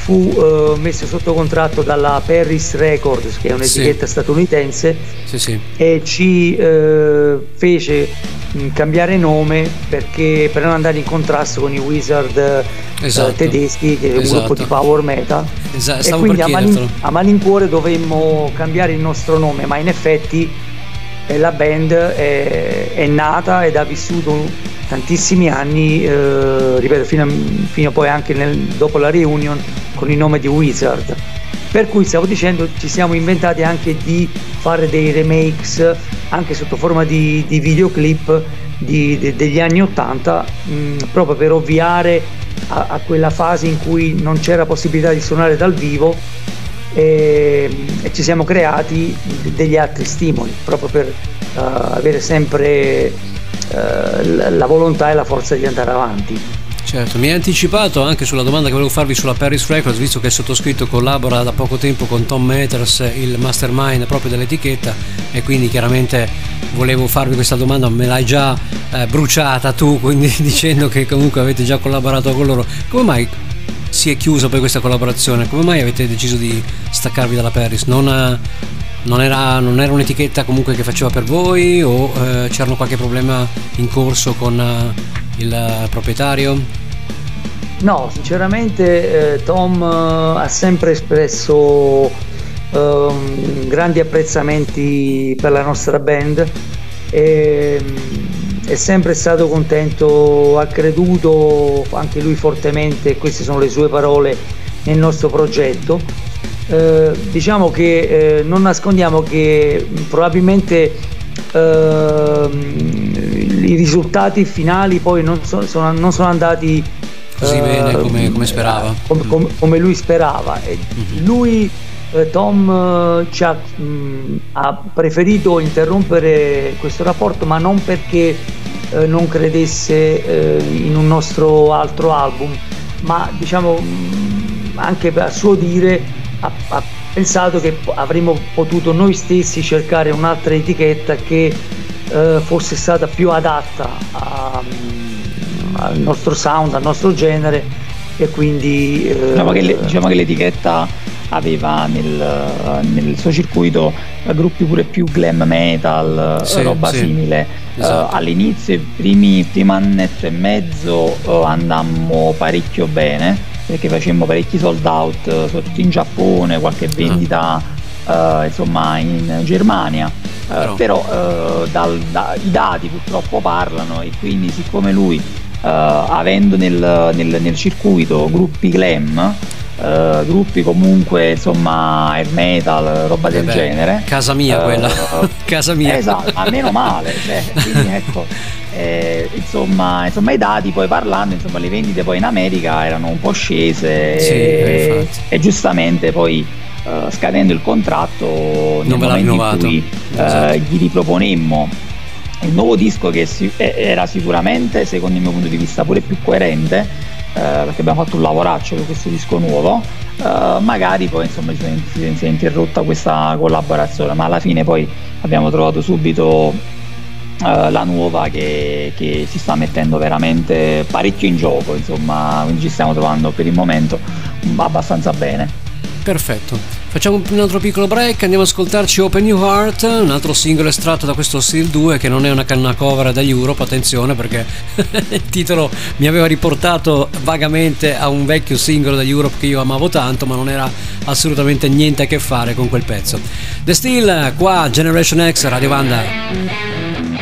fu eh, messo sotto contratto dalla Paris Records, che è un'etichetta statunitense, Sì, sì. e ci eh, fece mh, cambiare nome perché per non andare in contrasto con i Wizard eh, Esatto. tedeschi, che è un Esatto. gruppo di power metal. Esa- e quindi a, malin- a malincuore dovemmo cambiare il nostro nome, ma in effetti eh, la band è, è nata ed ha vissuto tantissimi anni, eh, ripeto, fino, a, fino a poi anche nel- dopo la reunion con il nome di Wizard. Per cui stavo dicendo ci siamo inventati anche di fare dei remakes anche sotto forma di, di videoclip di- de- degli anni 80 mh, proprio per ovviare a, a quella fase in cui non c'era possibilità di suonare dal vivo e, e ci siamo creati de- degli altri stimoli proprio per eh, avere sempre la- la volontà e la forza di andare avanti. Certo, mi hai anticipato anche sulla domanda che volevo farvi sulla Paris Records, visto che il sottoscritto collabora da poco tempo con Tom Matters, il mastermind proprio dell'etichetta, e quindi chiaramente volevo farvi questa domanda, me l'hai già eh, bruciata tu, quindi dicendo che comunque avete già collaborato con loro. Come mai si è chiusa poi questa collaborazione? Come mai avete deciso di staccarvi dalla Paris? Non, eh, non era, non era un'etichetta comunque che faceva per voi o eh, c'erano qualche problema in corso con eh, il proprietario? No, sinceramente eh, Tom eh, ha sempre espresso ehm, grandi apprezzamenti per la nostra band e mm, è sempre stato contento, ha creduto anche lui fortemente, queste sono le sue parole, nel nostro progetto. Eh, diciamo che eh, non nascondiamo che mm, probabilmente ehm, i risultati finali poi non, so- sono, non sono andati Così bene eh, come, come sperava. com- com- come lui sperava. E Lui, eh, Tom, eh, ci ha, mh, ha preferito interrompere questo rapporto, ma non perché eh, non credesse in un nostro altro album, ma diciamo mh, anche a suo dire ha, ha pensato che avremmo potuto noi stessi cercare un'altra etichetta che eh, fosse stata più adatta a, al nostro sound, al nostro genere e quindi eh, Diciamo che, le- diciamo che l'etichetta aveva nel, nel suo circuito gruppi pure più glam metal, Sì, roba sì. simile. Esatto. Eh, all'inizio, i primi, il primo annetto e mezzo eh, andammo parecchio bene perché facemmo parecchi sold out, eh, soprattutto in Giappone, qualche vendita eh, insomma in Germania. Eh, Però- eh, dal- da- i dati purtroppo parlano e quindi siccome lui eh, avendo nel, nel- nel circuito gruppi glam eh, gruppi comunque insomma air metal roba del Eh beh, genere Casa mia eh, quella. Casa mia. esatto ma meno male cioè, quindi ecco eh, insomma, insomma i dati poi parlando insomma le vendite poi in America erano un po' scese Sì, e, e giustamente poi eh, scadendo il contratto Non ve l'ha rinnovato. in cui Esatto. gli riproponemmo il nuovo disco che si- eh, era sicuramente secondo il mio punto di vista pure più coerente eh, perché abbiamo fatto un lavoraccio per questo disco nuovo eh, magari poi insomma si è, si è- interrotta questa collaborazione ma alla fine poi abbiamo trovato subito la nuova che, che si sta mettendo veramente parecchio in gioco insomma ci stiamo trovando per il momento abbastanza bene Perfetto. Facciamo un altro piccolo break, andiamo ad ascoltarci Open New Heart, un altro singolo estratto da questo Steel 2 che non è una canna cover dagli Europe, attenzione perché il titolo mi aveva riportato vagamente a un vecchio singolo dagli Europe che io amavo tanto, ma non era assolutamente niente a che fare con quel pezzo. The Steel, qua Generation X, Radio Vanda.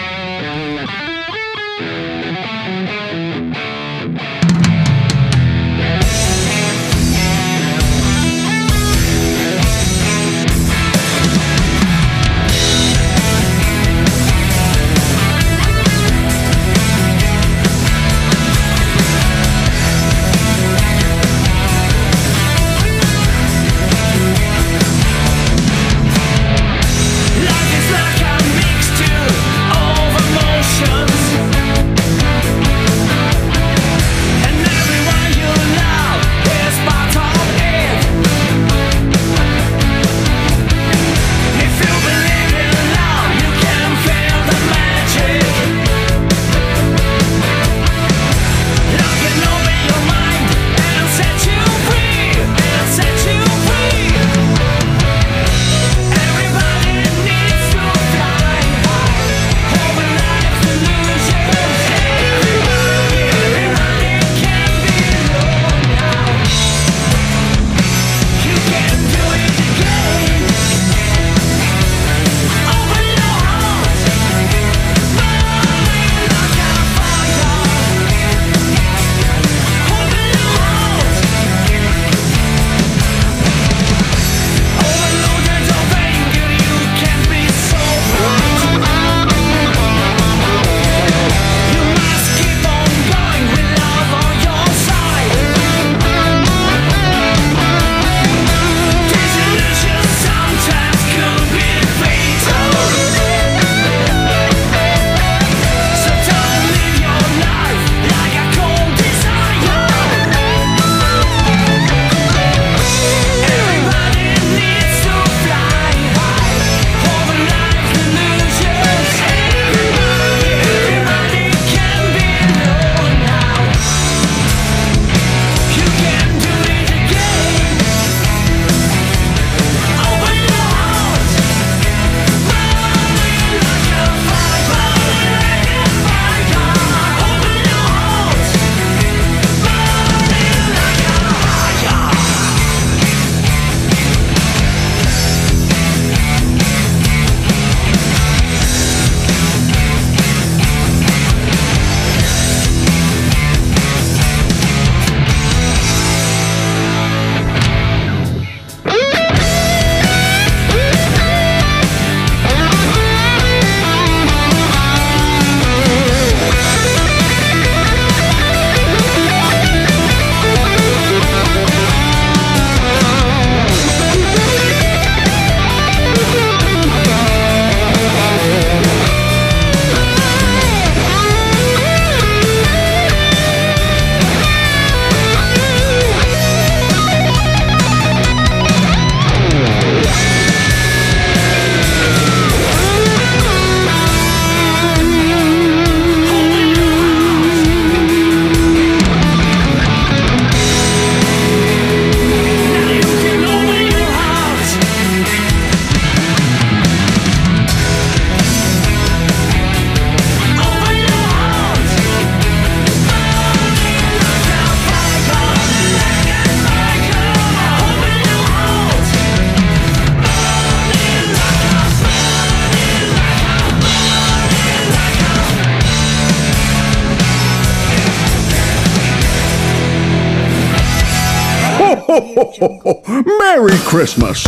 Christmas!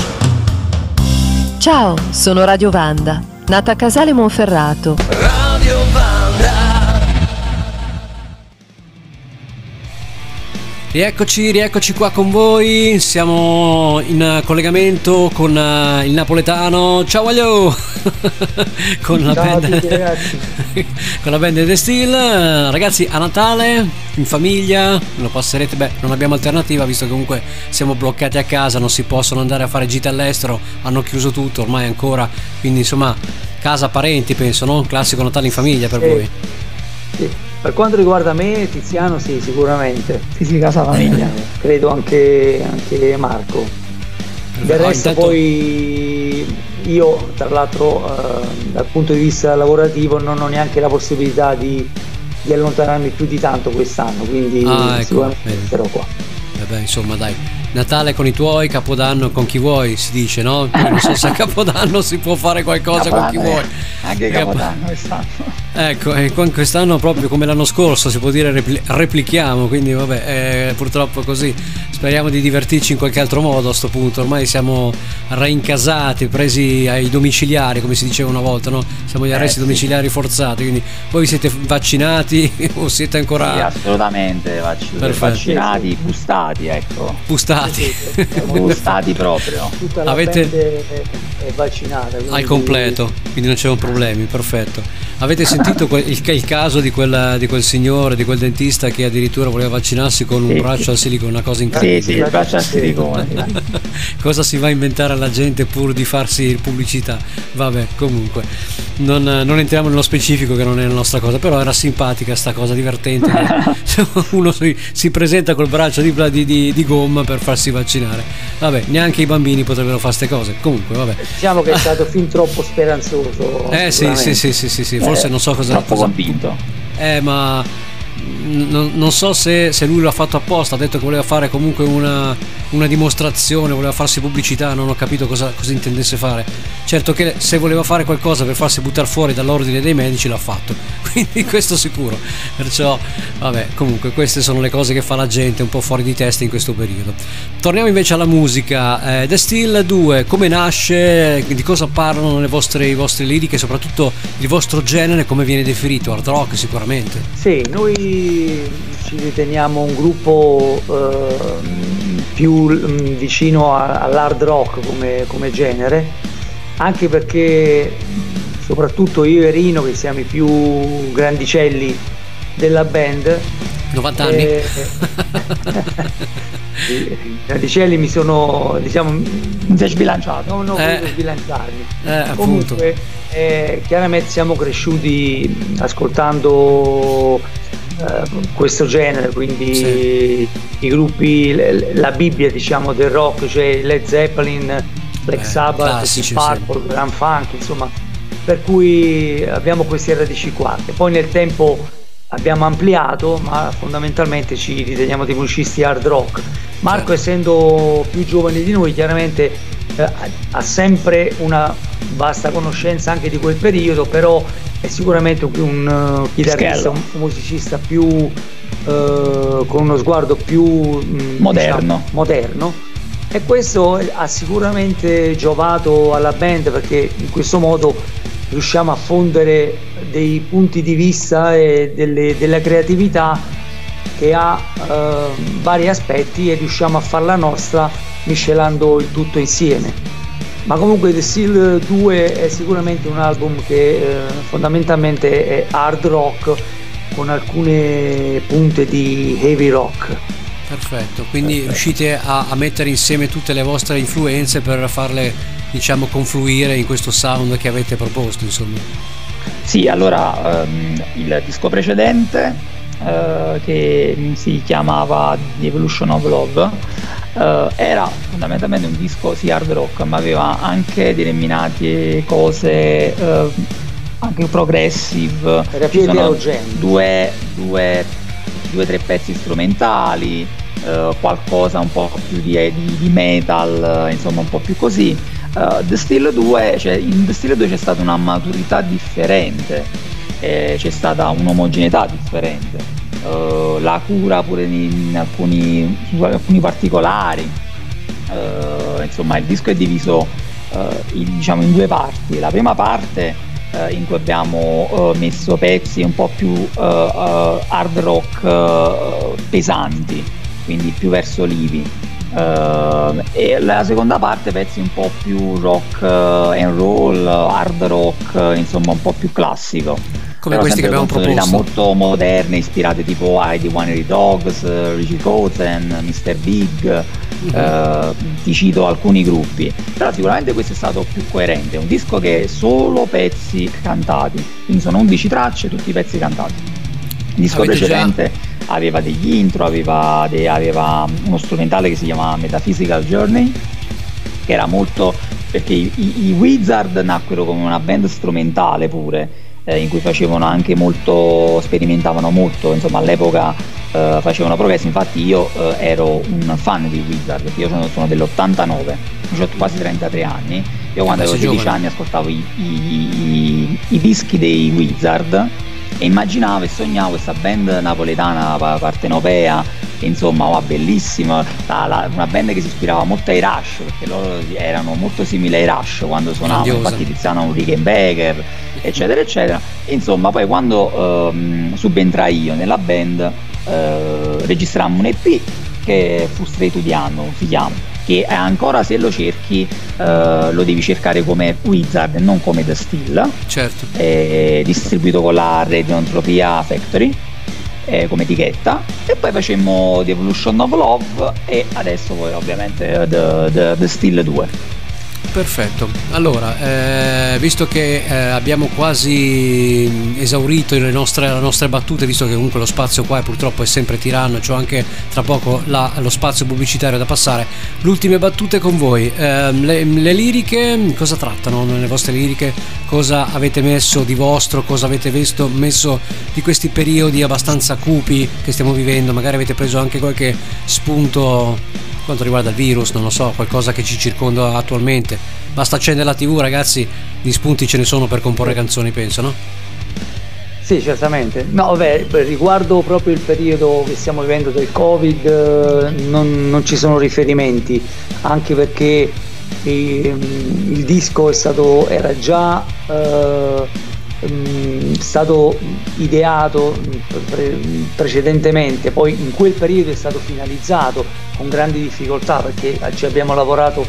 Ciao, sono Radio Vanda, nata a Casale Monferrato. Rieccoci, rieccoci qua con voi. Siamo in collegamento con eh, il napoletano. Ciao Aglio! con, la Ciao a band, tutti, con la band The Steel. Ragazzi, a Natale, in famiglia, lo passerete. Beh, non abbiamo alternativa visto che comunque siamo bloccati a casa, non si possono andare a fare gite all'estero, hanno chiuso tutto ormai ancora. Quindi insomma, casa, parenti, penso, no? Un classico Natale in famiglia per Sì. voi. Sì. Per quanto riguarda me, Tiziano, sì, sicuramente. Sì, sì, casa famiglia. Credo anche, anche Marco. Del resto intanto- poi io, tra l'altro, eh, dal punto di vista lavorativo non ho neanche la possibilità di, di allontanarmi più di tanto quest'anno, quindi Ah, ecco, sicuramente vedi. sarò qua. Vabbè, insomma, dai. Natale con i tuoi, Capodanno con chi vuoi, si dice, no? Non so se a Capodanno si può fare qualcosa con chi Capodanno, vuoi. eh, Anche Capo- Capodanno quest'anno. Ecco, e qua- quest'anno proprio come l'anno scorso si può dire repli- replichiamo, quindi vabbè, eh, purtroppo è così. Speriamo di divertirci in qualche altro modo a sto punto. Ormai siamo reincasati, presi ai domiciliari, come si diceva una volta, no? Siamo agli Eh, arresti sì. domiciliari forzati, quindi voi siete vaccinati o siete ancora Sì, assolutamente, vac- vaccinati, bustati, ecco. bustati? Bustati proprio. Tutta la Avete- è, è vaccinata. quindi- Al completo, quindi non c'erano problemi, perfetto. Avete sentito il, il caso di, quella- di quel signore, di quel dentista che addirittura voleva vaccinarsi con un Sì, braccio sì. al silicone, una cosa Sì, incredibile. sì, il braccio al silicone. sì. Cosa si va a inventare alla gente pur di farsi pubblicità? Vabbè, comunque, non, non entriamo nello specifico che non è la nostra cosa, però era simpatica sta cosa divertente. Uno si, si presenta col braccio di, di- di- di gomma per farsi vaccinare. Vabbè, neanche i bambini potrebbero fare queste cose. Comunque, vabbè. Diciamo che è stato fin troppo speranzoso. Eh sì, sì, sì, sì, sì, sì, forse non so cosa... troppo cosa- convinto. Eh, ma non, non so se, se lui l'ha fatto apposta, ha detto che voleva fare comunque una, una dimostrazione, voleva farsi pubblicità, non ho capito cosa, cosa intendesse fare. Certo che se voleva fare qualcosa per farsi buttare fuori dall'ordine dei medici l'ha fatto, quindi questo sicuro. Perciò, vabbè, comunque queste sono le cose che fa la gente un po' fuori di testa in questo periodo. Torniamo invece alla musica. Eh, The Steel 2, come nasce, di cosa parlano le vostre, i vostri liriche soprattutto il vostro genere, come viene definito? Hard rock sicuramente. Sì, noi ci riteniamo un gruppo eh, più mm, vicino a- all'hard rock come, come genere, anche perché soprattutto io e Rino, che siamo i più grandicelli della band, 90 anni? eh, i grandicelli mi sono, diciamo, sbilanciato. non ho Eh. voluto sbilanciarmi. Eh. Comunque, eh, chiaramente siamo cresciuti ascoltando questo genere, quindi Sì. i gruppi, la Bibbia diciamo del rock, cioè Led Zeppelin, Black Eh, Sabbath, classici, Purple, Grand Funk, insomma, per cui abbiamo queste radici qua. E poi nel tempo abbiamo ampliato, ma fondamentalmente ci riteniamo dei musicisti hard rock. Marco, Certo. essendo più giovane di noi, chiaramente eh, ha- sempre una vasta conoscenza anche di quel periodo, però è sicuramente un, eh, chitarrista, un, un musicista più eh, con uno sguardo più mm, Moderno. diciamo, moderno. E questo ha sicuramente giovato alla band perché in questo modo riusciamo a fondere dei punti di vista e delle- della creatività che ha eh, vari aspetti e riusciamo a farla nostra miscelando il tutto insieme. Ma comunque The Steel 2 è sicuramente un album che eh, fondamentalmente è hard rock con alcune punte di heavy rock. Perfetto, quindi riuscite a, a mettere insieme tutte le vostre influenze per farle, diciamo, confluire in questo sound che avete proposto, insomma. Sì, allora ehm, il disco precedente eh, che si chiamava The Evolution of Love eh, era fondamentalmente un disco sì hard rock ma aveva anche determinate cose eh, anche progressive. Era più due, due, due tre pezzi strumentali eh, qualcosa un po' più di, di- di metal eh, insomma un po' più così. Uh, The Steel 2, cioè in The Steel 2 c'è stata una maturità differente, eh, c'è stata un'omogeneità differente. eh, la cura pure in, alcuni, su alcuni particolari. Eh, insomma, il disco è diviso eh, in, diciamo, in due parti. La prima parte eh, in cui abbiamo eh, messo pezzi un po' più hard rock pesanti, quindi più verso livi. Eh, e la seconda parte pezzi un po' più rock eh, and roll, hard rock, eh, insomma un po' più classico. Come Però questi che abbiamo proposto. molto moderne, ispirate tipo ai The Winery Dogs, eh, Richie Kotzen, Mr. Big, Mhm. eh, ti cito alcuni gruppi. Però sicuramente questo è stato più coerente, un disco che è solo pezzi cantati, quindi sono 11 tracce, tutti pezzi cantati. Il disco Avete già- precedente aveva degli intro, aveva, de- aveva uno strumentale che si chiama Metaphysical Journey, che era molto perché i, i- i Wizard nacquero come una band strumentale pure eh, in cui facevano anche molto sperimentavano molto insomma all'epoca eh, facevano progressi infatti io eh, ero un fan di Wizard perché io sono, sono dell'89 ho quasi 33 anni io quando avevo sei 16 giovane. anni ascoltavo i- i dischi dei Wizard e immaginavo e sognavo questa band napoletana pa- partenopea insomma va bellissima la- la- una band che si ispirava molto ai Rush perché loro erano molto simili ai Rush quando suonavano Grandiosa. infatti Tiziano Rickenbacker eccetera eccetera insomma poi quando ehm, subentrai io nella band eh, registrammo un EP che fu Stray to the Unknown si chiama che ancora se lo cerchi eh, lo devi cercare come Wizard e non come The Still Certo. è distribuito con la Radio Entropia Factory eh, come etichetta. E poi facemmo The Evolution of Love e adesso poi ovviamente eh, The, The, The Still 2 Perfetto, allora, eh, visto che eh, abbiamo quasi esaurito le nostre, le nostre battute, visto che comunque lo spazio qua purtroppo è sempre tiranno, c'ho anche tra poco la- lo spazio pubblicitario da passare, le ultime battute con voi, Ehm, le, le liriche, cosa trattano nelle vostre liriche? Cosa avete messo di vostro? Cosa avete visto, messo di questi periodi abbastanza cupi che stiamo vivendo? Magari avete preso anche qualche spunto quanto riguarda il virus, non lo so, qualcosa che ci circonda attualmente. Basta accendere la TV, ragazzi, di spunti ce ne sono per comporre canzoni, penso, no? Sì, certamente. No, vabbè, riguardo proprio il periodo che stiamo vivendo del Covid, eh, non, non ci sono riferimenti, anche perché ehm, il disco è stato, era già eh, mm, stato ideato pre- precedentemente, poi in quel periodo è stato finalizzato con grandi difficoltà perché ci abbiamo lavorato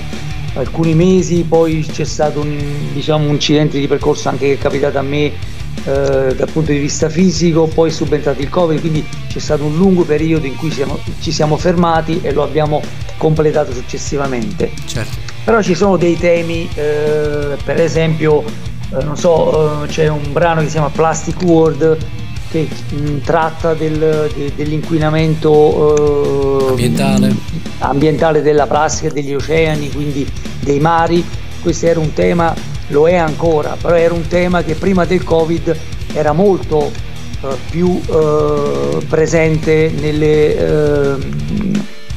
alcuni mesi, poi c'è stato un, diciamo, un incidente di percorso anche che è capitato a me eh, dal punto di vista fisico, poi è subentrato il Covid, quindi c'è stato un lungo periodo in cui siamo- ci siamo fermati e lo abbiamo completato successivamente. Certo. Però ci sono dei temi, eh, per esempio, eh, non so, eh, c'è un brano che si chiama Plastic World che mh, tratta del- de- dell'inquinamento eh, Ambientale. ambientale della plastica, degli oceani, quindi dei mari. Questo era un tema, lo è ancora, però era un tema che prima del Covid era molto eh, più eh, presente nelle, eh,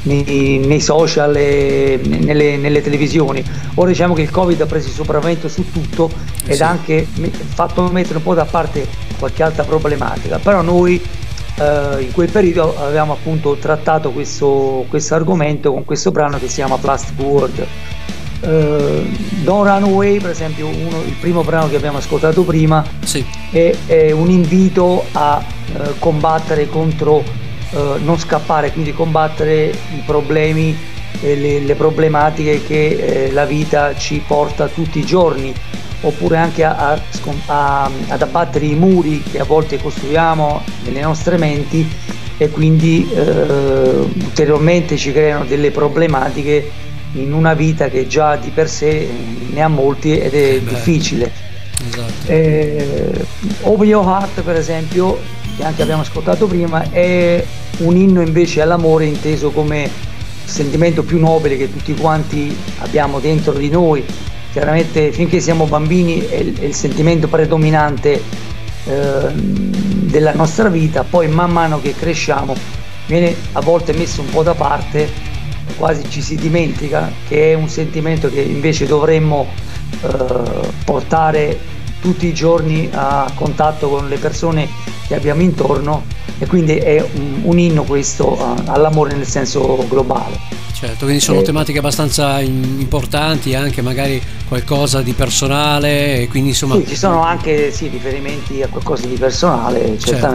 nei, nei social e nelle, nelle televisioni. Ora diciamo che il Covid ha preso il sopravvento su tutto ed Sì. ha anche fatto mettere un po' da parte qualche altra problematica, però noi eh, in quel periodo avevamo appunto trattato questo, questo argomento con questo brano che si chiama Plastic World. Eh, Don't Run Away, per esempio, uno- il primo brano che abbiamo ascoltato prima, è, è un invito a eh, combattere contro, eh, non scappare, quindi combattere i problemi e le, le problematiche che eh, la vita ci porta tutti i giorni, oppure anche a- a a- ad abbattere i muri che a volte costruiamo nelle nostre menti e quindi eh, ulteriormente ci creano delle problematiche in una vita che già di per sé ne ha molti ed è difficile. Esatto. Eh, Open Your Heart per esempio, che anche abbiamo ascoltato prima, è un inno invece all'amore inteso come sentimento più nobile che tutti quanti abbiamo dentro di noi. Chiaramente finché siamo bambini è il, è il sentimento predominante eh, della nostra vita, poi man mano che cresciamo viene a volte messo un po' da parte, quasi ci si dimentica che è un sentimento che invece dovremmo eh, portare tutti i giorni a contatto con le persone che abbiamo intorno e quindi è un, un inno questo all'amore nel senso globale. Certo, quindi sono Eh. tematiche abbastanza importanti, anche magari qualcosa di personale, e quindi insomma Sì, ci sono anche sì, riferimenti a qualcosa di personale, Certo.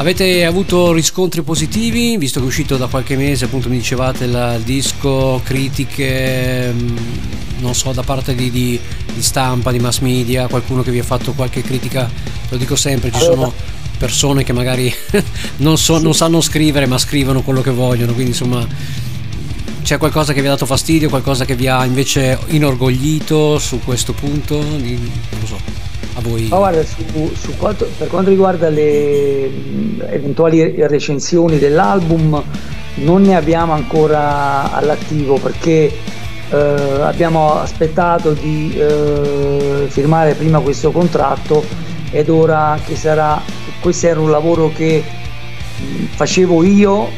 Avete avuto riscontri positivi, visto che è uscito da qualche mese, appunto mi dicevate il, il disco, critiche, mm, non so, da parte di, di- di stampa, di mass media, qualcuno che vi ha fatto qualche critica, lo dico sempre, ci sono persone che magari non, so- non sanno scrivere ma scrivono quello che vogliono, quindi insomma c'è qualcosa che vi ha dato fastidio, qualcosa che vi ha invece inorgoglito su questo punto? Non lo so, a voi. Ma guarda, su, su quanto- per quanto riguarda le eventuali recensioni dell'album, non ne abbiamo ancora all'attivo perché eh, abbiamo aspettato di eh, firmare prima questo contratto ed ora che sarà, questo era un lavoro che facevo io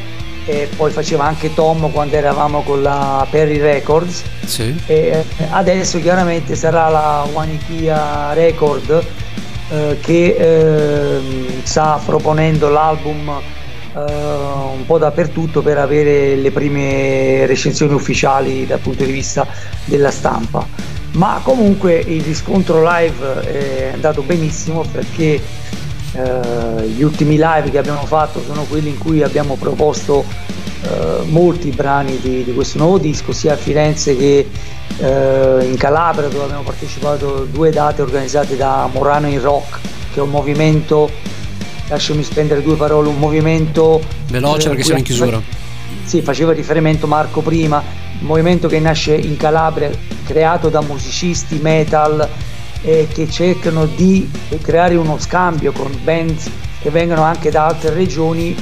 e poi faceva anche Tom quando eravamo con la Perry Records Sì. e eh, adesso chiaramente sarà la Wanikia Record eh, che ehm, sta proponendo l'album eh, un po' dappertutto per avere le prime recensioni ufficiali dal punto di vista della stampa ma comunque il riscontro live è andato benissimo perché eh, gli ultimi live che abbiamo fatto sono quelli in cui abbiamo proposto eh, molti brani di, di questo nuovo disco, sia a Firenze che eh, in Calabria dove abbiamo partecipato a due date organizzate da Morano in Rock, che è un movimento, lasciami spendere due parole, un movimento... Veloce eh, perché siamo in chiusura. Sì, faceva riferimento Marco prima, un movimento che nasce in Calabria, creato da musicisti metal eh, che cercano di creare uno scambio con band che vengono anche da altre regioni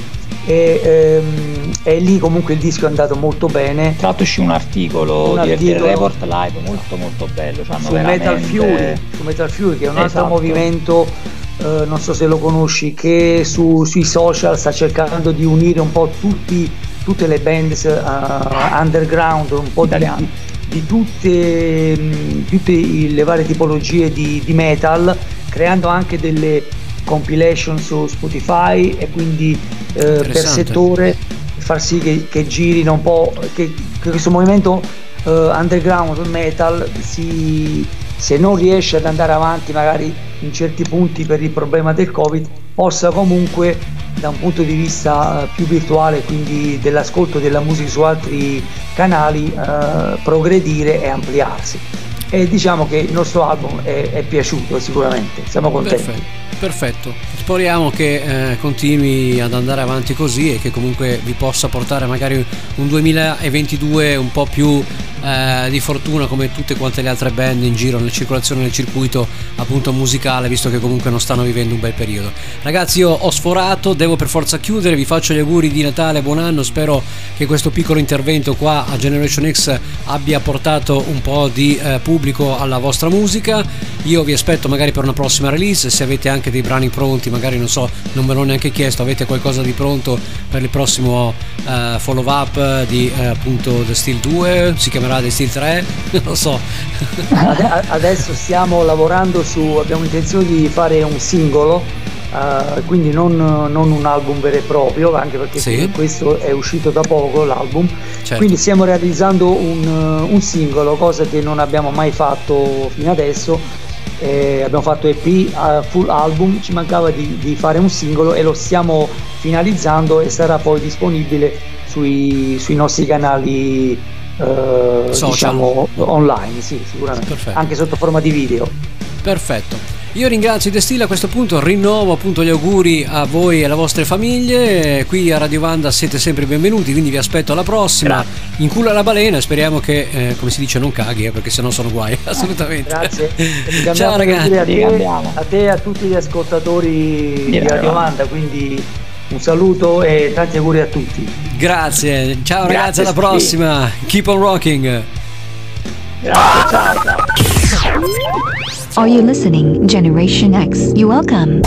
e, ehm, e lì comunque il disco è andato molto bene. Tra l'altro uscì un articolo Un di- articolo- report live molto molto bello. c'hanno su Metal veramente- Fury, su Metal Fury che è un altro Esatto. movimento, eh, non so se lo conosci, che su- sui social sta cercando di unire un po' tutti, tutte le band eh, underground, un po' Italiane. di tutte, mh, tutte le varie tipologie di, di metal, creando anche delle compilation su Spotify e quindi eh, per settore far sì che, che girino un po', che, che questo movimento eh, underground metal si, se non riesce ad andare avanti magari in certi punti per il problema del covid possa comunque da un punto di vista eh, più virtuale quindi dell'ascolto della musica su altri canali eh, progredire e ampliarsi. E diciamo che il nostro album è, è piaciuto sicuramente. Siamo contenti. Perfetto. Perfetto, speriamo che eh, continui ad andare avanti così e che comunque vi possa portare magari un 2022 un po' più eh, di fortuna come tutte quante le altre band in giro nel circolazione nel circuito appunto musicale visto che comunque non stanno vivendo un bel periodo. Ragazzi io ho sforato, devo per forza chiudere, vi faccio gli auguri di Natale, buon anno, spero che questo piccolo intervento qua a Generation X abbia portato un po' di eh, pubblico alla vostra musica. Io vi aspetto magari per una prossima release, se avete anche dei brani pronti, magari non so, non me l'ho neanche chiesto, avete qualcosa di pronto per il prossimo eh, follow up di eh, appunto The Steel 2, si chiamerà The Steel 3, non lo so. Adesso stiamo lavorando su, abbiamo intenzione di fare un singolo, eh, quindi non, non un album vero e proprio, anche perché Sì. questo è uscito da poco l'album. Certo. Quindi stiamo realizzando un, un singolo, cosa che non abbiamo mai fatto fino adesso. Eh, abbiamo fatto EP, eh, full album, ci mancava di, di fare un singolo e lo stiamo finalizzando e sarà poi disponibile sui, sui nostri canali eh, diciamo online, sì, sicuramente. Perfetto. Anche sotto forma di video. Perfetto. Io ringrazio i Destil a questo punto, rinnovo appunto gli auguri a voi e alle vostre famiglie. Qui a Radio Vanda siete sempre benvenuti, quindi vi aspetto alla prossima. In culo alla balena, speriamo che, eh, come si dice, non caghi, eh, perché sennò sono guai, assolutamente. Grazie. Ciao ragazzi. a te, a te e a tutti gli ascoltatori di Radio Vanda, quindi un saluto e tanti auguri a tutti. Grazie, ciao ragazzi, Grazie, alla sì. prossima. Keep on rocking. Grazie, ciao, ciao. Are you listening, Generation X? You welcome.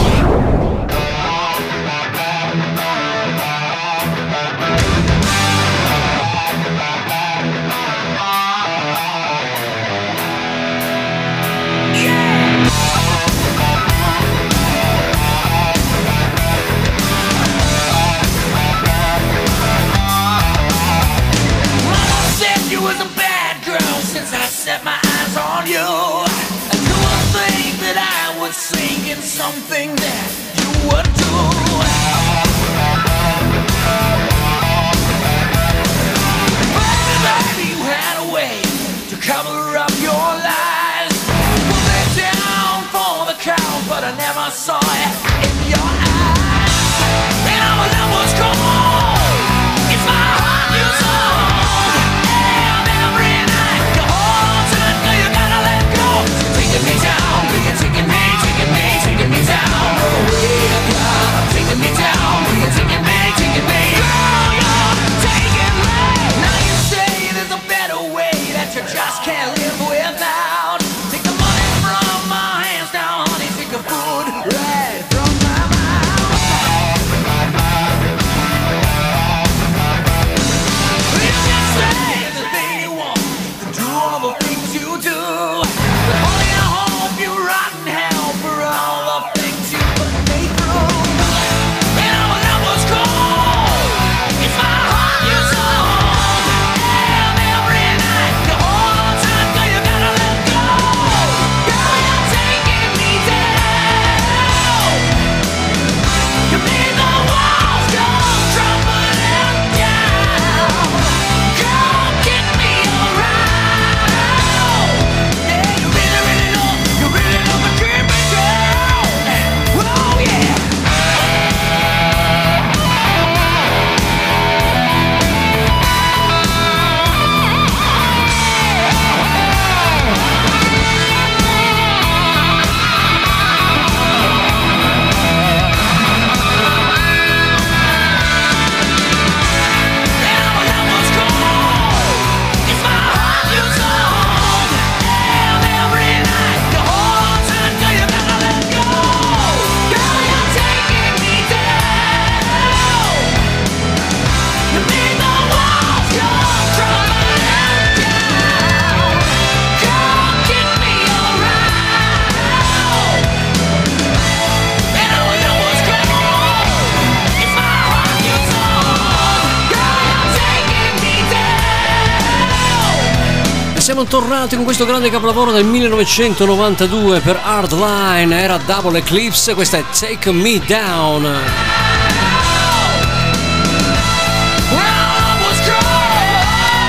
Tornati con questo grande capolavoro del 1992 per Hardline, era Double Eclipse, questa è Take Me Down.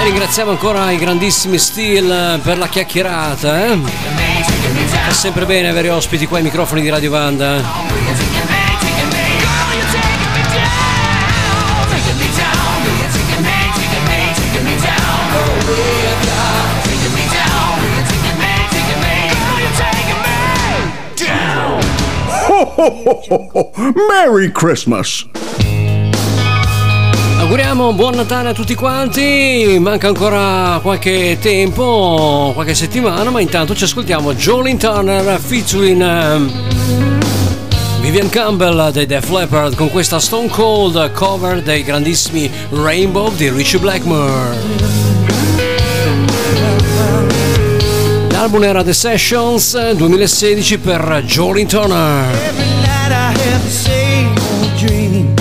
Ringraziamo ancora i grandissimi Steel per la chiacchierata. Eh? È sempre bene avere ospiti qua ai microfoni di Radio Vanda. Ho, ho, ho. Merry Christmas! Auguriamo buon Natale a tutti quanti, manca ancora qualche tempo, qualche settimana, ma intanto ci ascoltiamo Jolene Turner featuring ehm, Vivian Campbell dei Def Leppard con questa Stone Cold cover dei grandissimi Rainbow di Richie Blackmore. L'album era The Sessions 2016 per Jolene Turner. Had the same old dream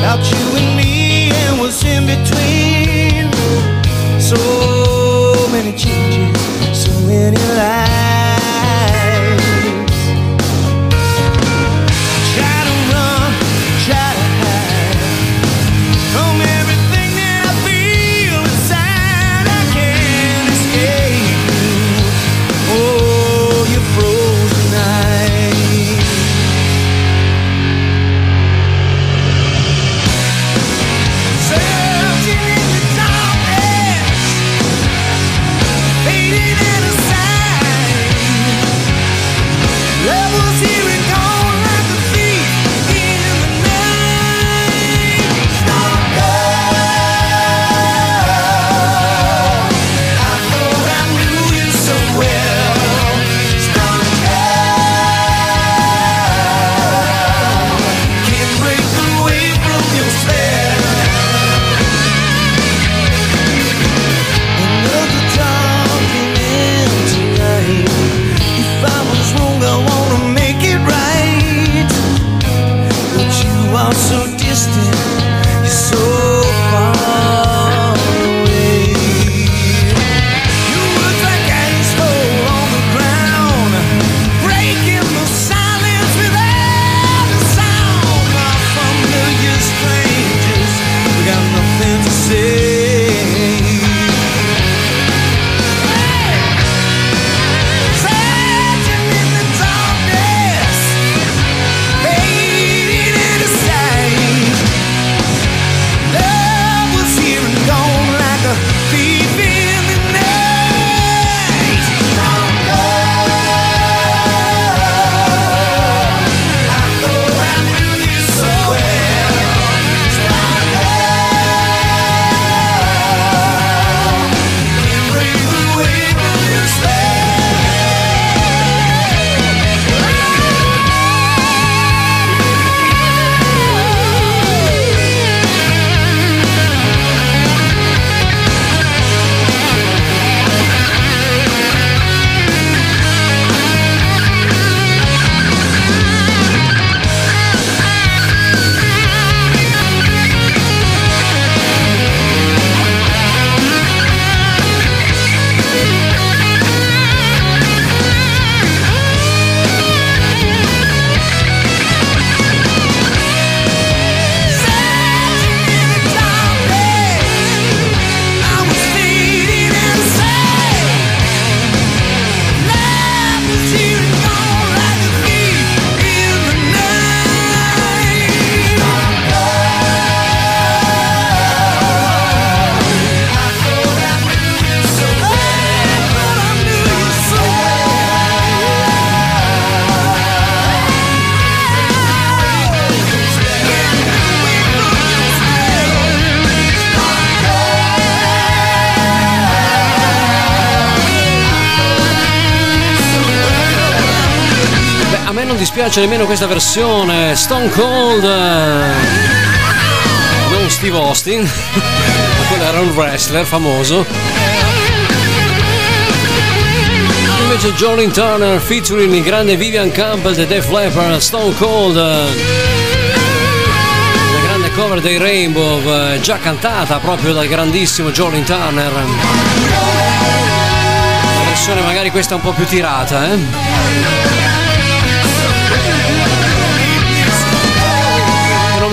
about you and me and was in between. So many changes, so many lives. piace nemmeno questa versione Stone Cold. Non Steve Austin ma quello era un wrestler famoso. Invece Jorin Turner featuring il grande Vivian Campbell The Def Leppard Stone Cold. La grande cover dei Rainbow eh, già cantata proprio dal grandissimo Jorin Turner. La versione magari questa un po' più tirata eh.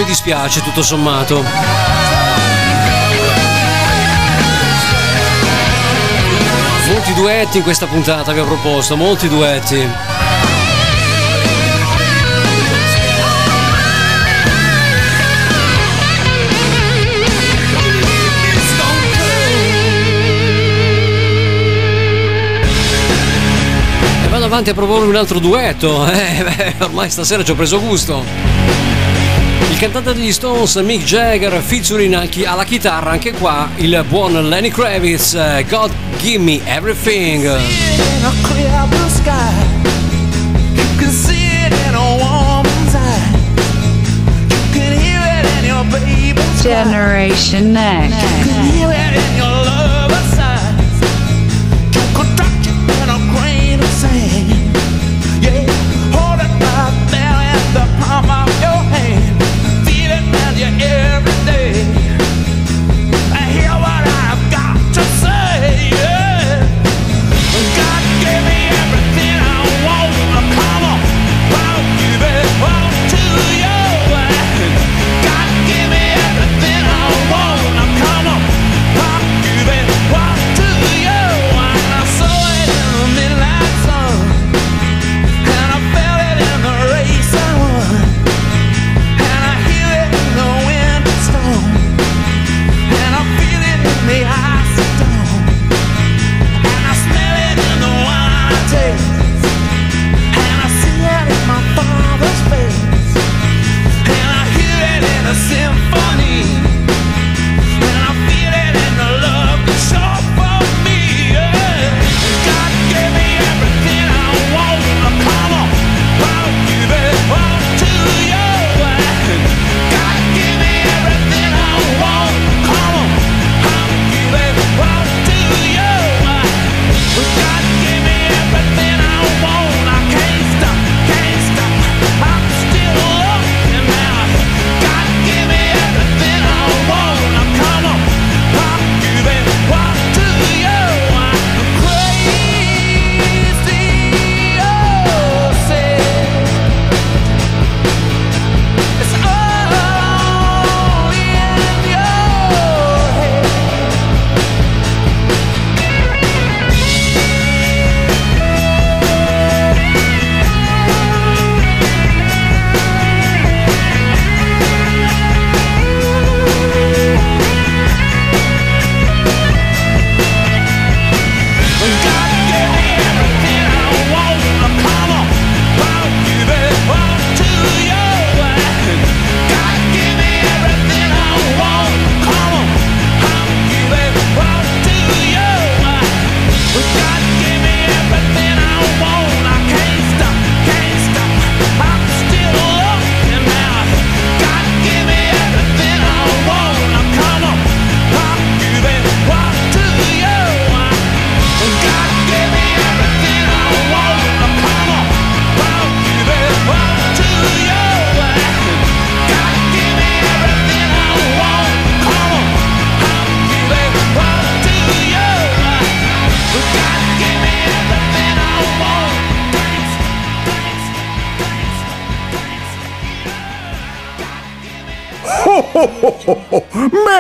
mi dispiace tutto sommato. Molti duetti in questa puntata vi ho proposto, molti duetti. E vado avanti a proporre un altro duetto. Eh, beh, ormai stasera ci ho preso gusto. Il cantante degli Stones Mick Jagger featuring anche alla chitarra, anche qua il buon Lenny Kravitz, eh, God Give Me Everything. Generation Next.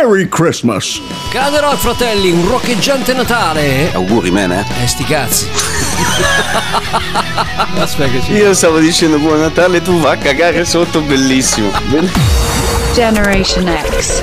Merry Christmas! Grande rock, fratelli, un roccheggiante Natale! Auguri, man, eh? Eh, sti cazzi! Aspetta. Io stavo dicendo buon Natale, tu va a cagare sotto, bellissimo! Generation X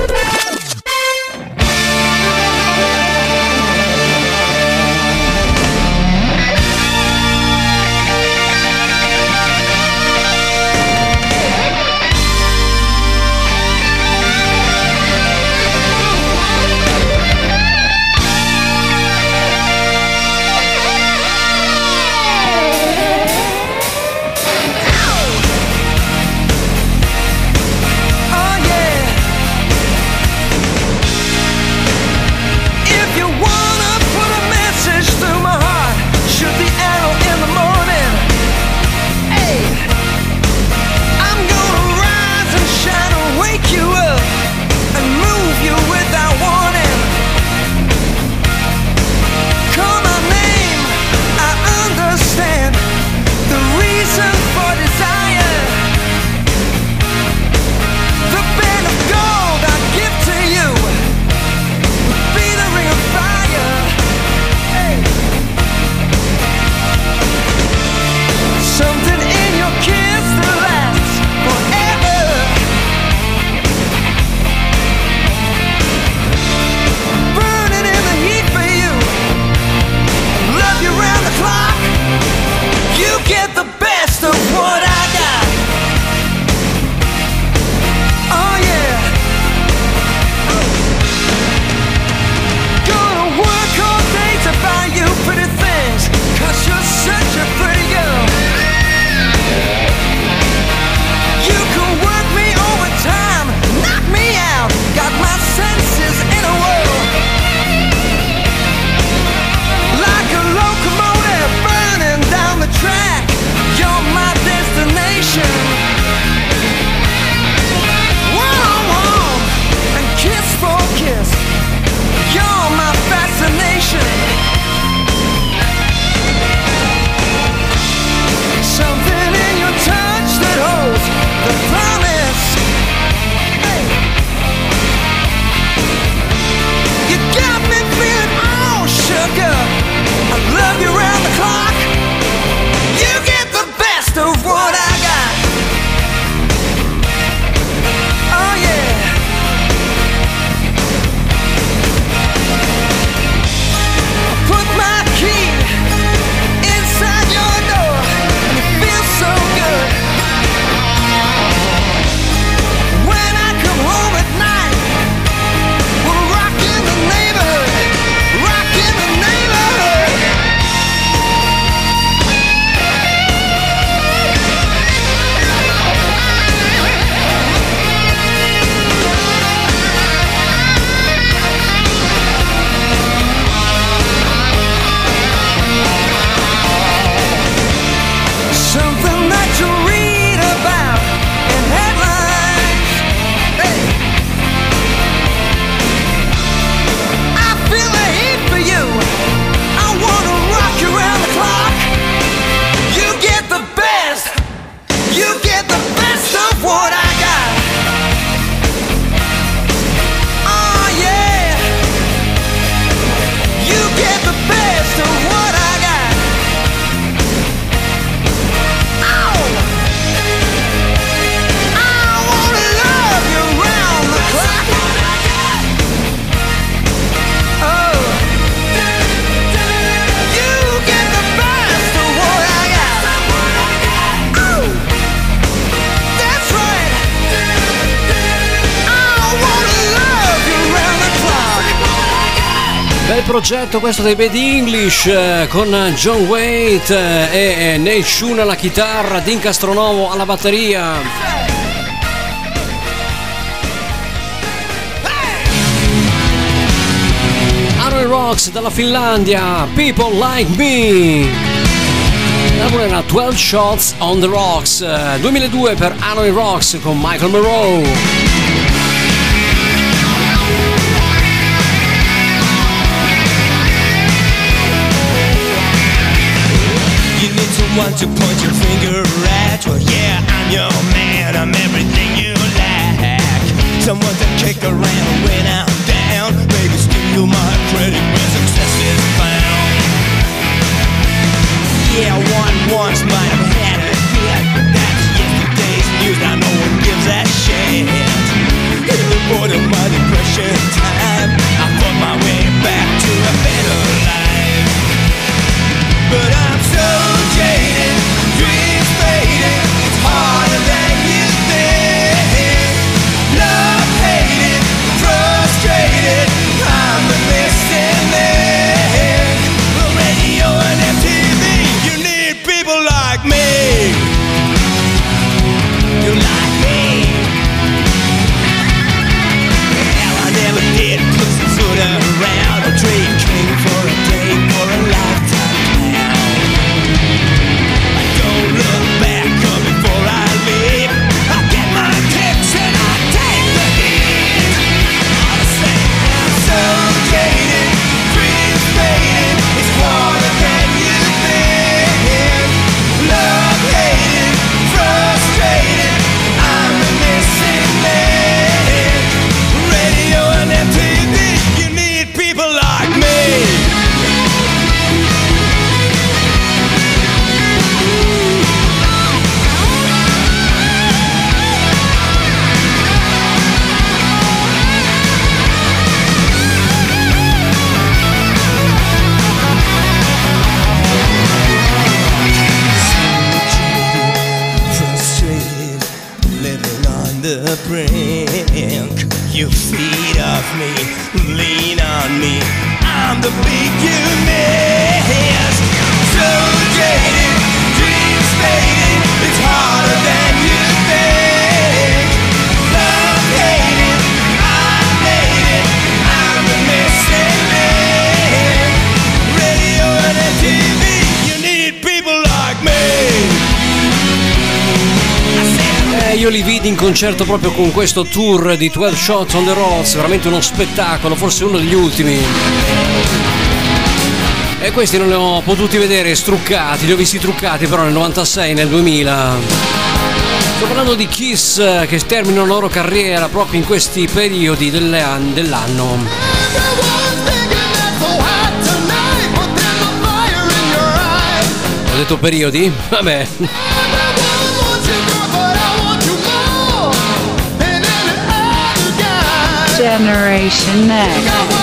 progetto questo dei Bad English eh, con John Waite eh, e Neil Shun alla chitarra, Dean Castronovo alla batteria. Rocks dalla Finlandia, People Like Me. L'album era 12 Shots on the Rocks, eh, 2002 per Aaron Rocks con Michael Monroe. Someone to point your finger at. Well, yeah, I'm your man. I'm everything you lack. Someone to kick around when I'm down. Baby, steal my credit when success is found. Yeah, one once might have had a hit, but that's yesterday's news. Now no one gives a shit. In the border of my depression concerto proprio con questo tour di 12 Shots on the Rocks, veramente uno spettacolo, forse uno degli ultimi. E questi non li ho potuti vedere struccati, li ho visti truccati però nel 96 nel 2000. Sto parlando di Kiss che terminano la loro carriera proprio in questi periodi dell'anno. Ho detto periodi? Vabbè. Generation Next.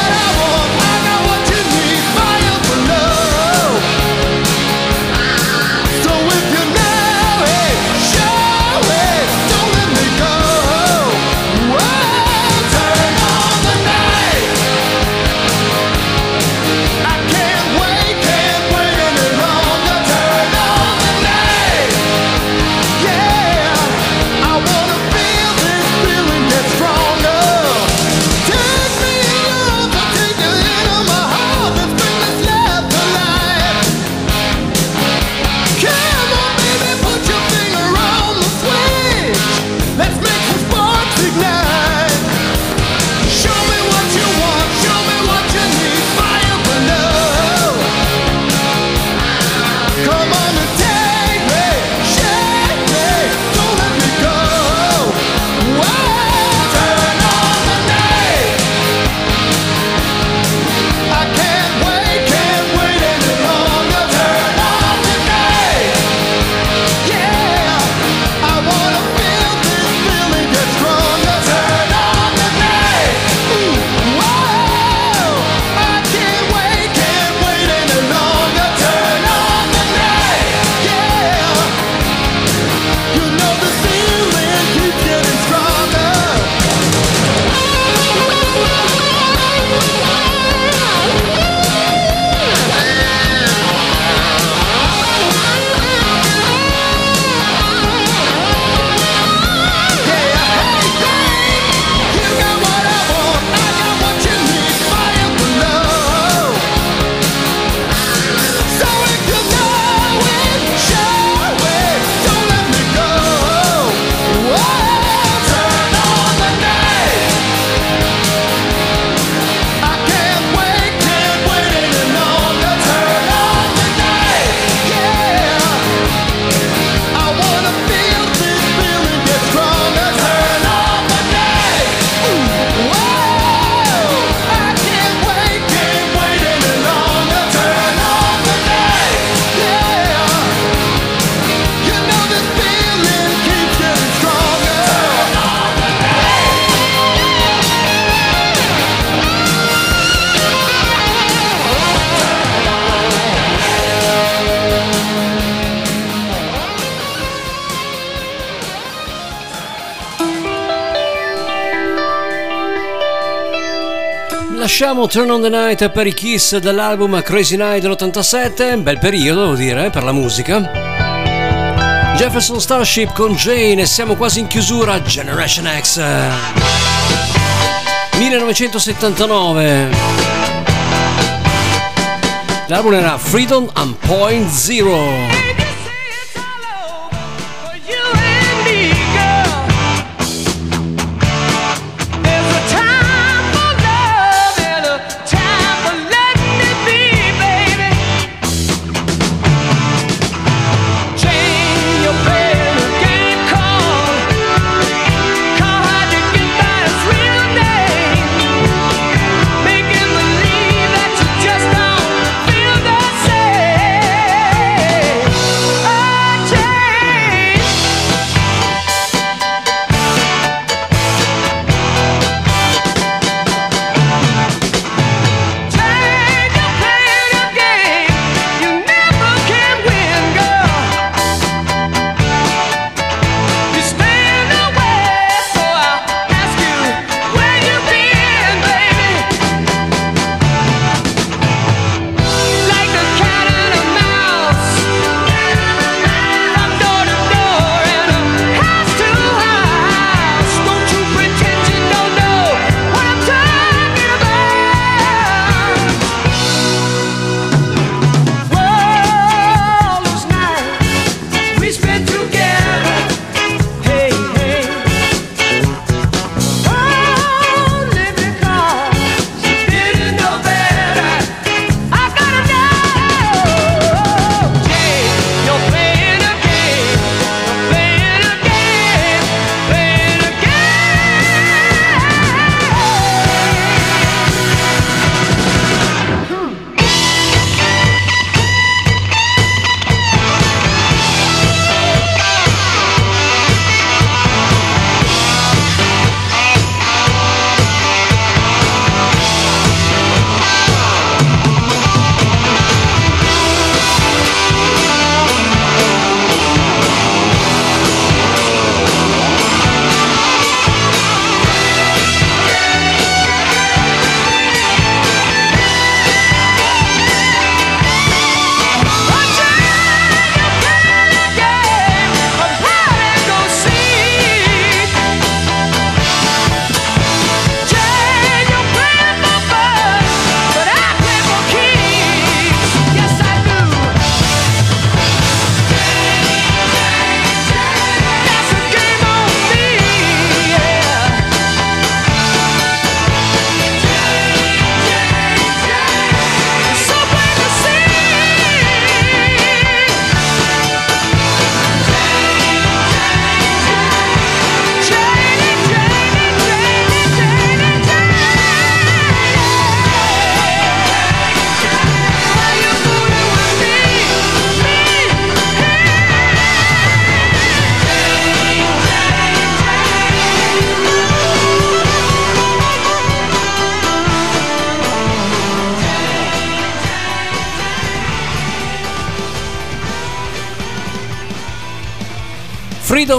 Lasciamo Turn on the Night per i Kiss dell'album Crazy Night dell'87, bel periodo devo dire eh, per la musica. Jefferson Starship con Jane e siamo quasi in chiusura Generation X. 1979. L'album era Freedom and Point Zero.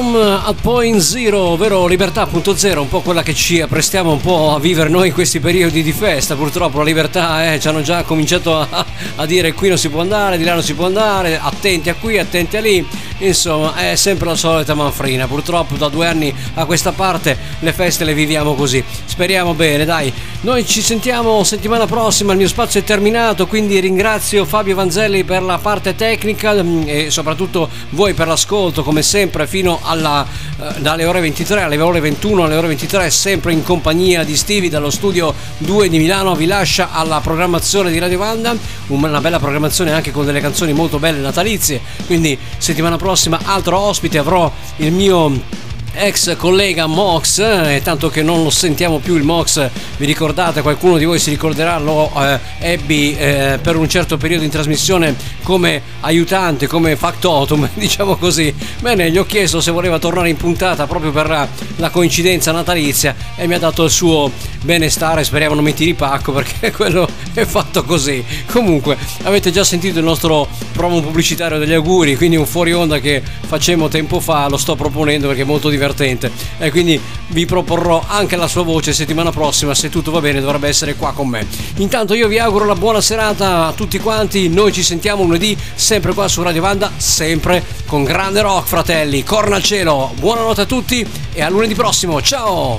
Freedom at Point Zero, ovvero libertà punto zero, un po' quella che ci apprestiamo un po' a vivere noi in questi periodi di festa. Purtroppo la libertà eh, ci hanno già cominciato a, a dire qui non si può andare, di là non si può andare, attenti a qui, attenti a lì. Insomma, è sempre la solita manfrina. Purtroppo da due anni a questa parte le feste le viviamo così. Speriamo bene, dai. Noi ci sentiamo settimana prossima, il mio spazio è terminato, quindi ringrazio Fabio Vanzelli per la parte tecnica mm, e soprattutto voi per l'ascolto, come sempre, fino alla, eh, dalle ore 23 alle ore 21, alle ore 23, sempre in compagnia di Stivi dallo studio 2 di Milano, vi lascia alla programmazione di Radio Vanda, una bella programmazione anche con delle canzoni molto belle natalizie, quindi settimana prossima altro ospite avrò il mio ex collega Mox, eh, tanto che non lo sentiamo più il Mox, vi ricordate, qualcuno di voi si ricorderà, lo eh, ebbi eh, per un certo periodo in trasmissione come aiutante, come factotum, diciamo così. Bene, gli ho chiesto se voleva tornare in puntata proprio per la, coincidenza natalizia e mi ha dato il suo benestare, speriamo non mi tiri pacco perché quello è fatto così. Comunque, avete già sentito il nostro promo pubblicitario degli auguri, quindi un fuori onda che facemmo tempo fa, lo sto proponendo perché è molto divertente e quindi vi proporrò anche la sua voce settimana prossima, se tutto va bene dovrebbe essere qua con me. Intanto io vi auguro una buona serata a tutti quanti, noi ci sentiamo lunedì sempre qua su Radio Vanda, sempre con grande rock fratelli, corna al cielo, buonanotte a tutti e a lunedì prossimo, ciao!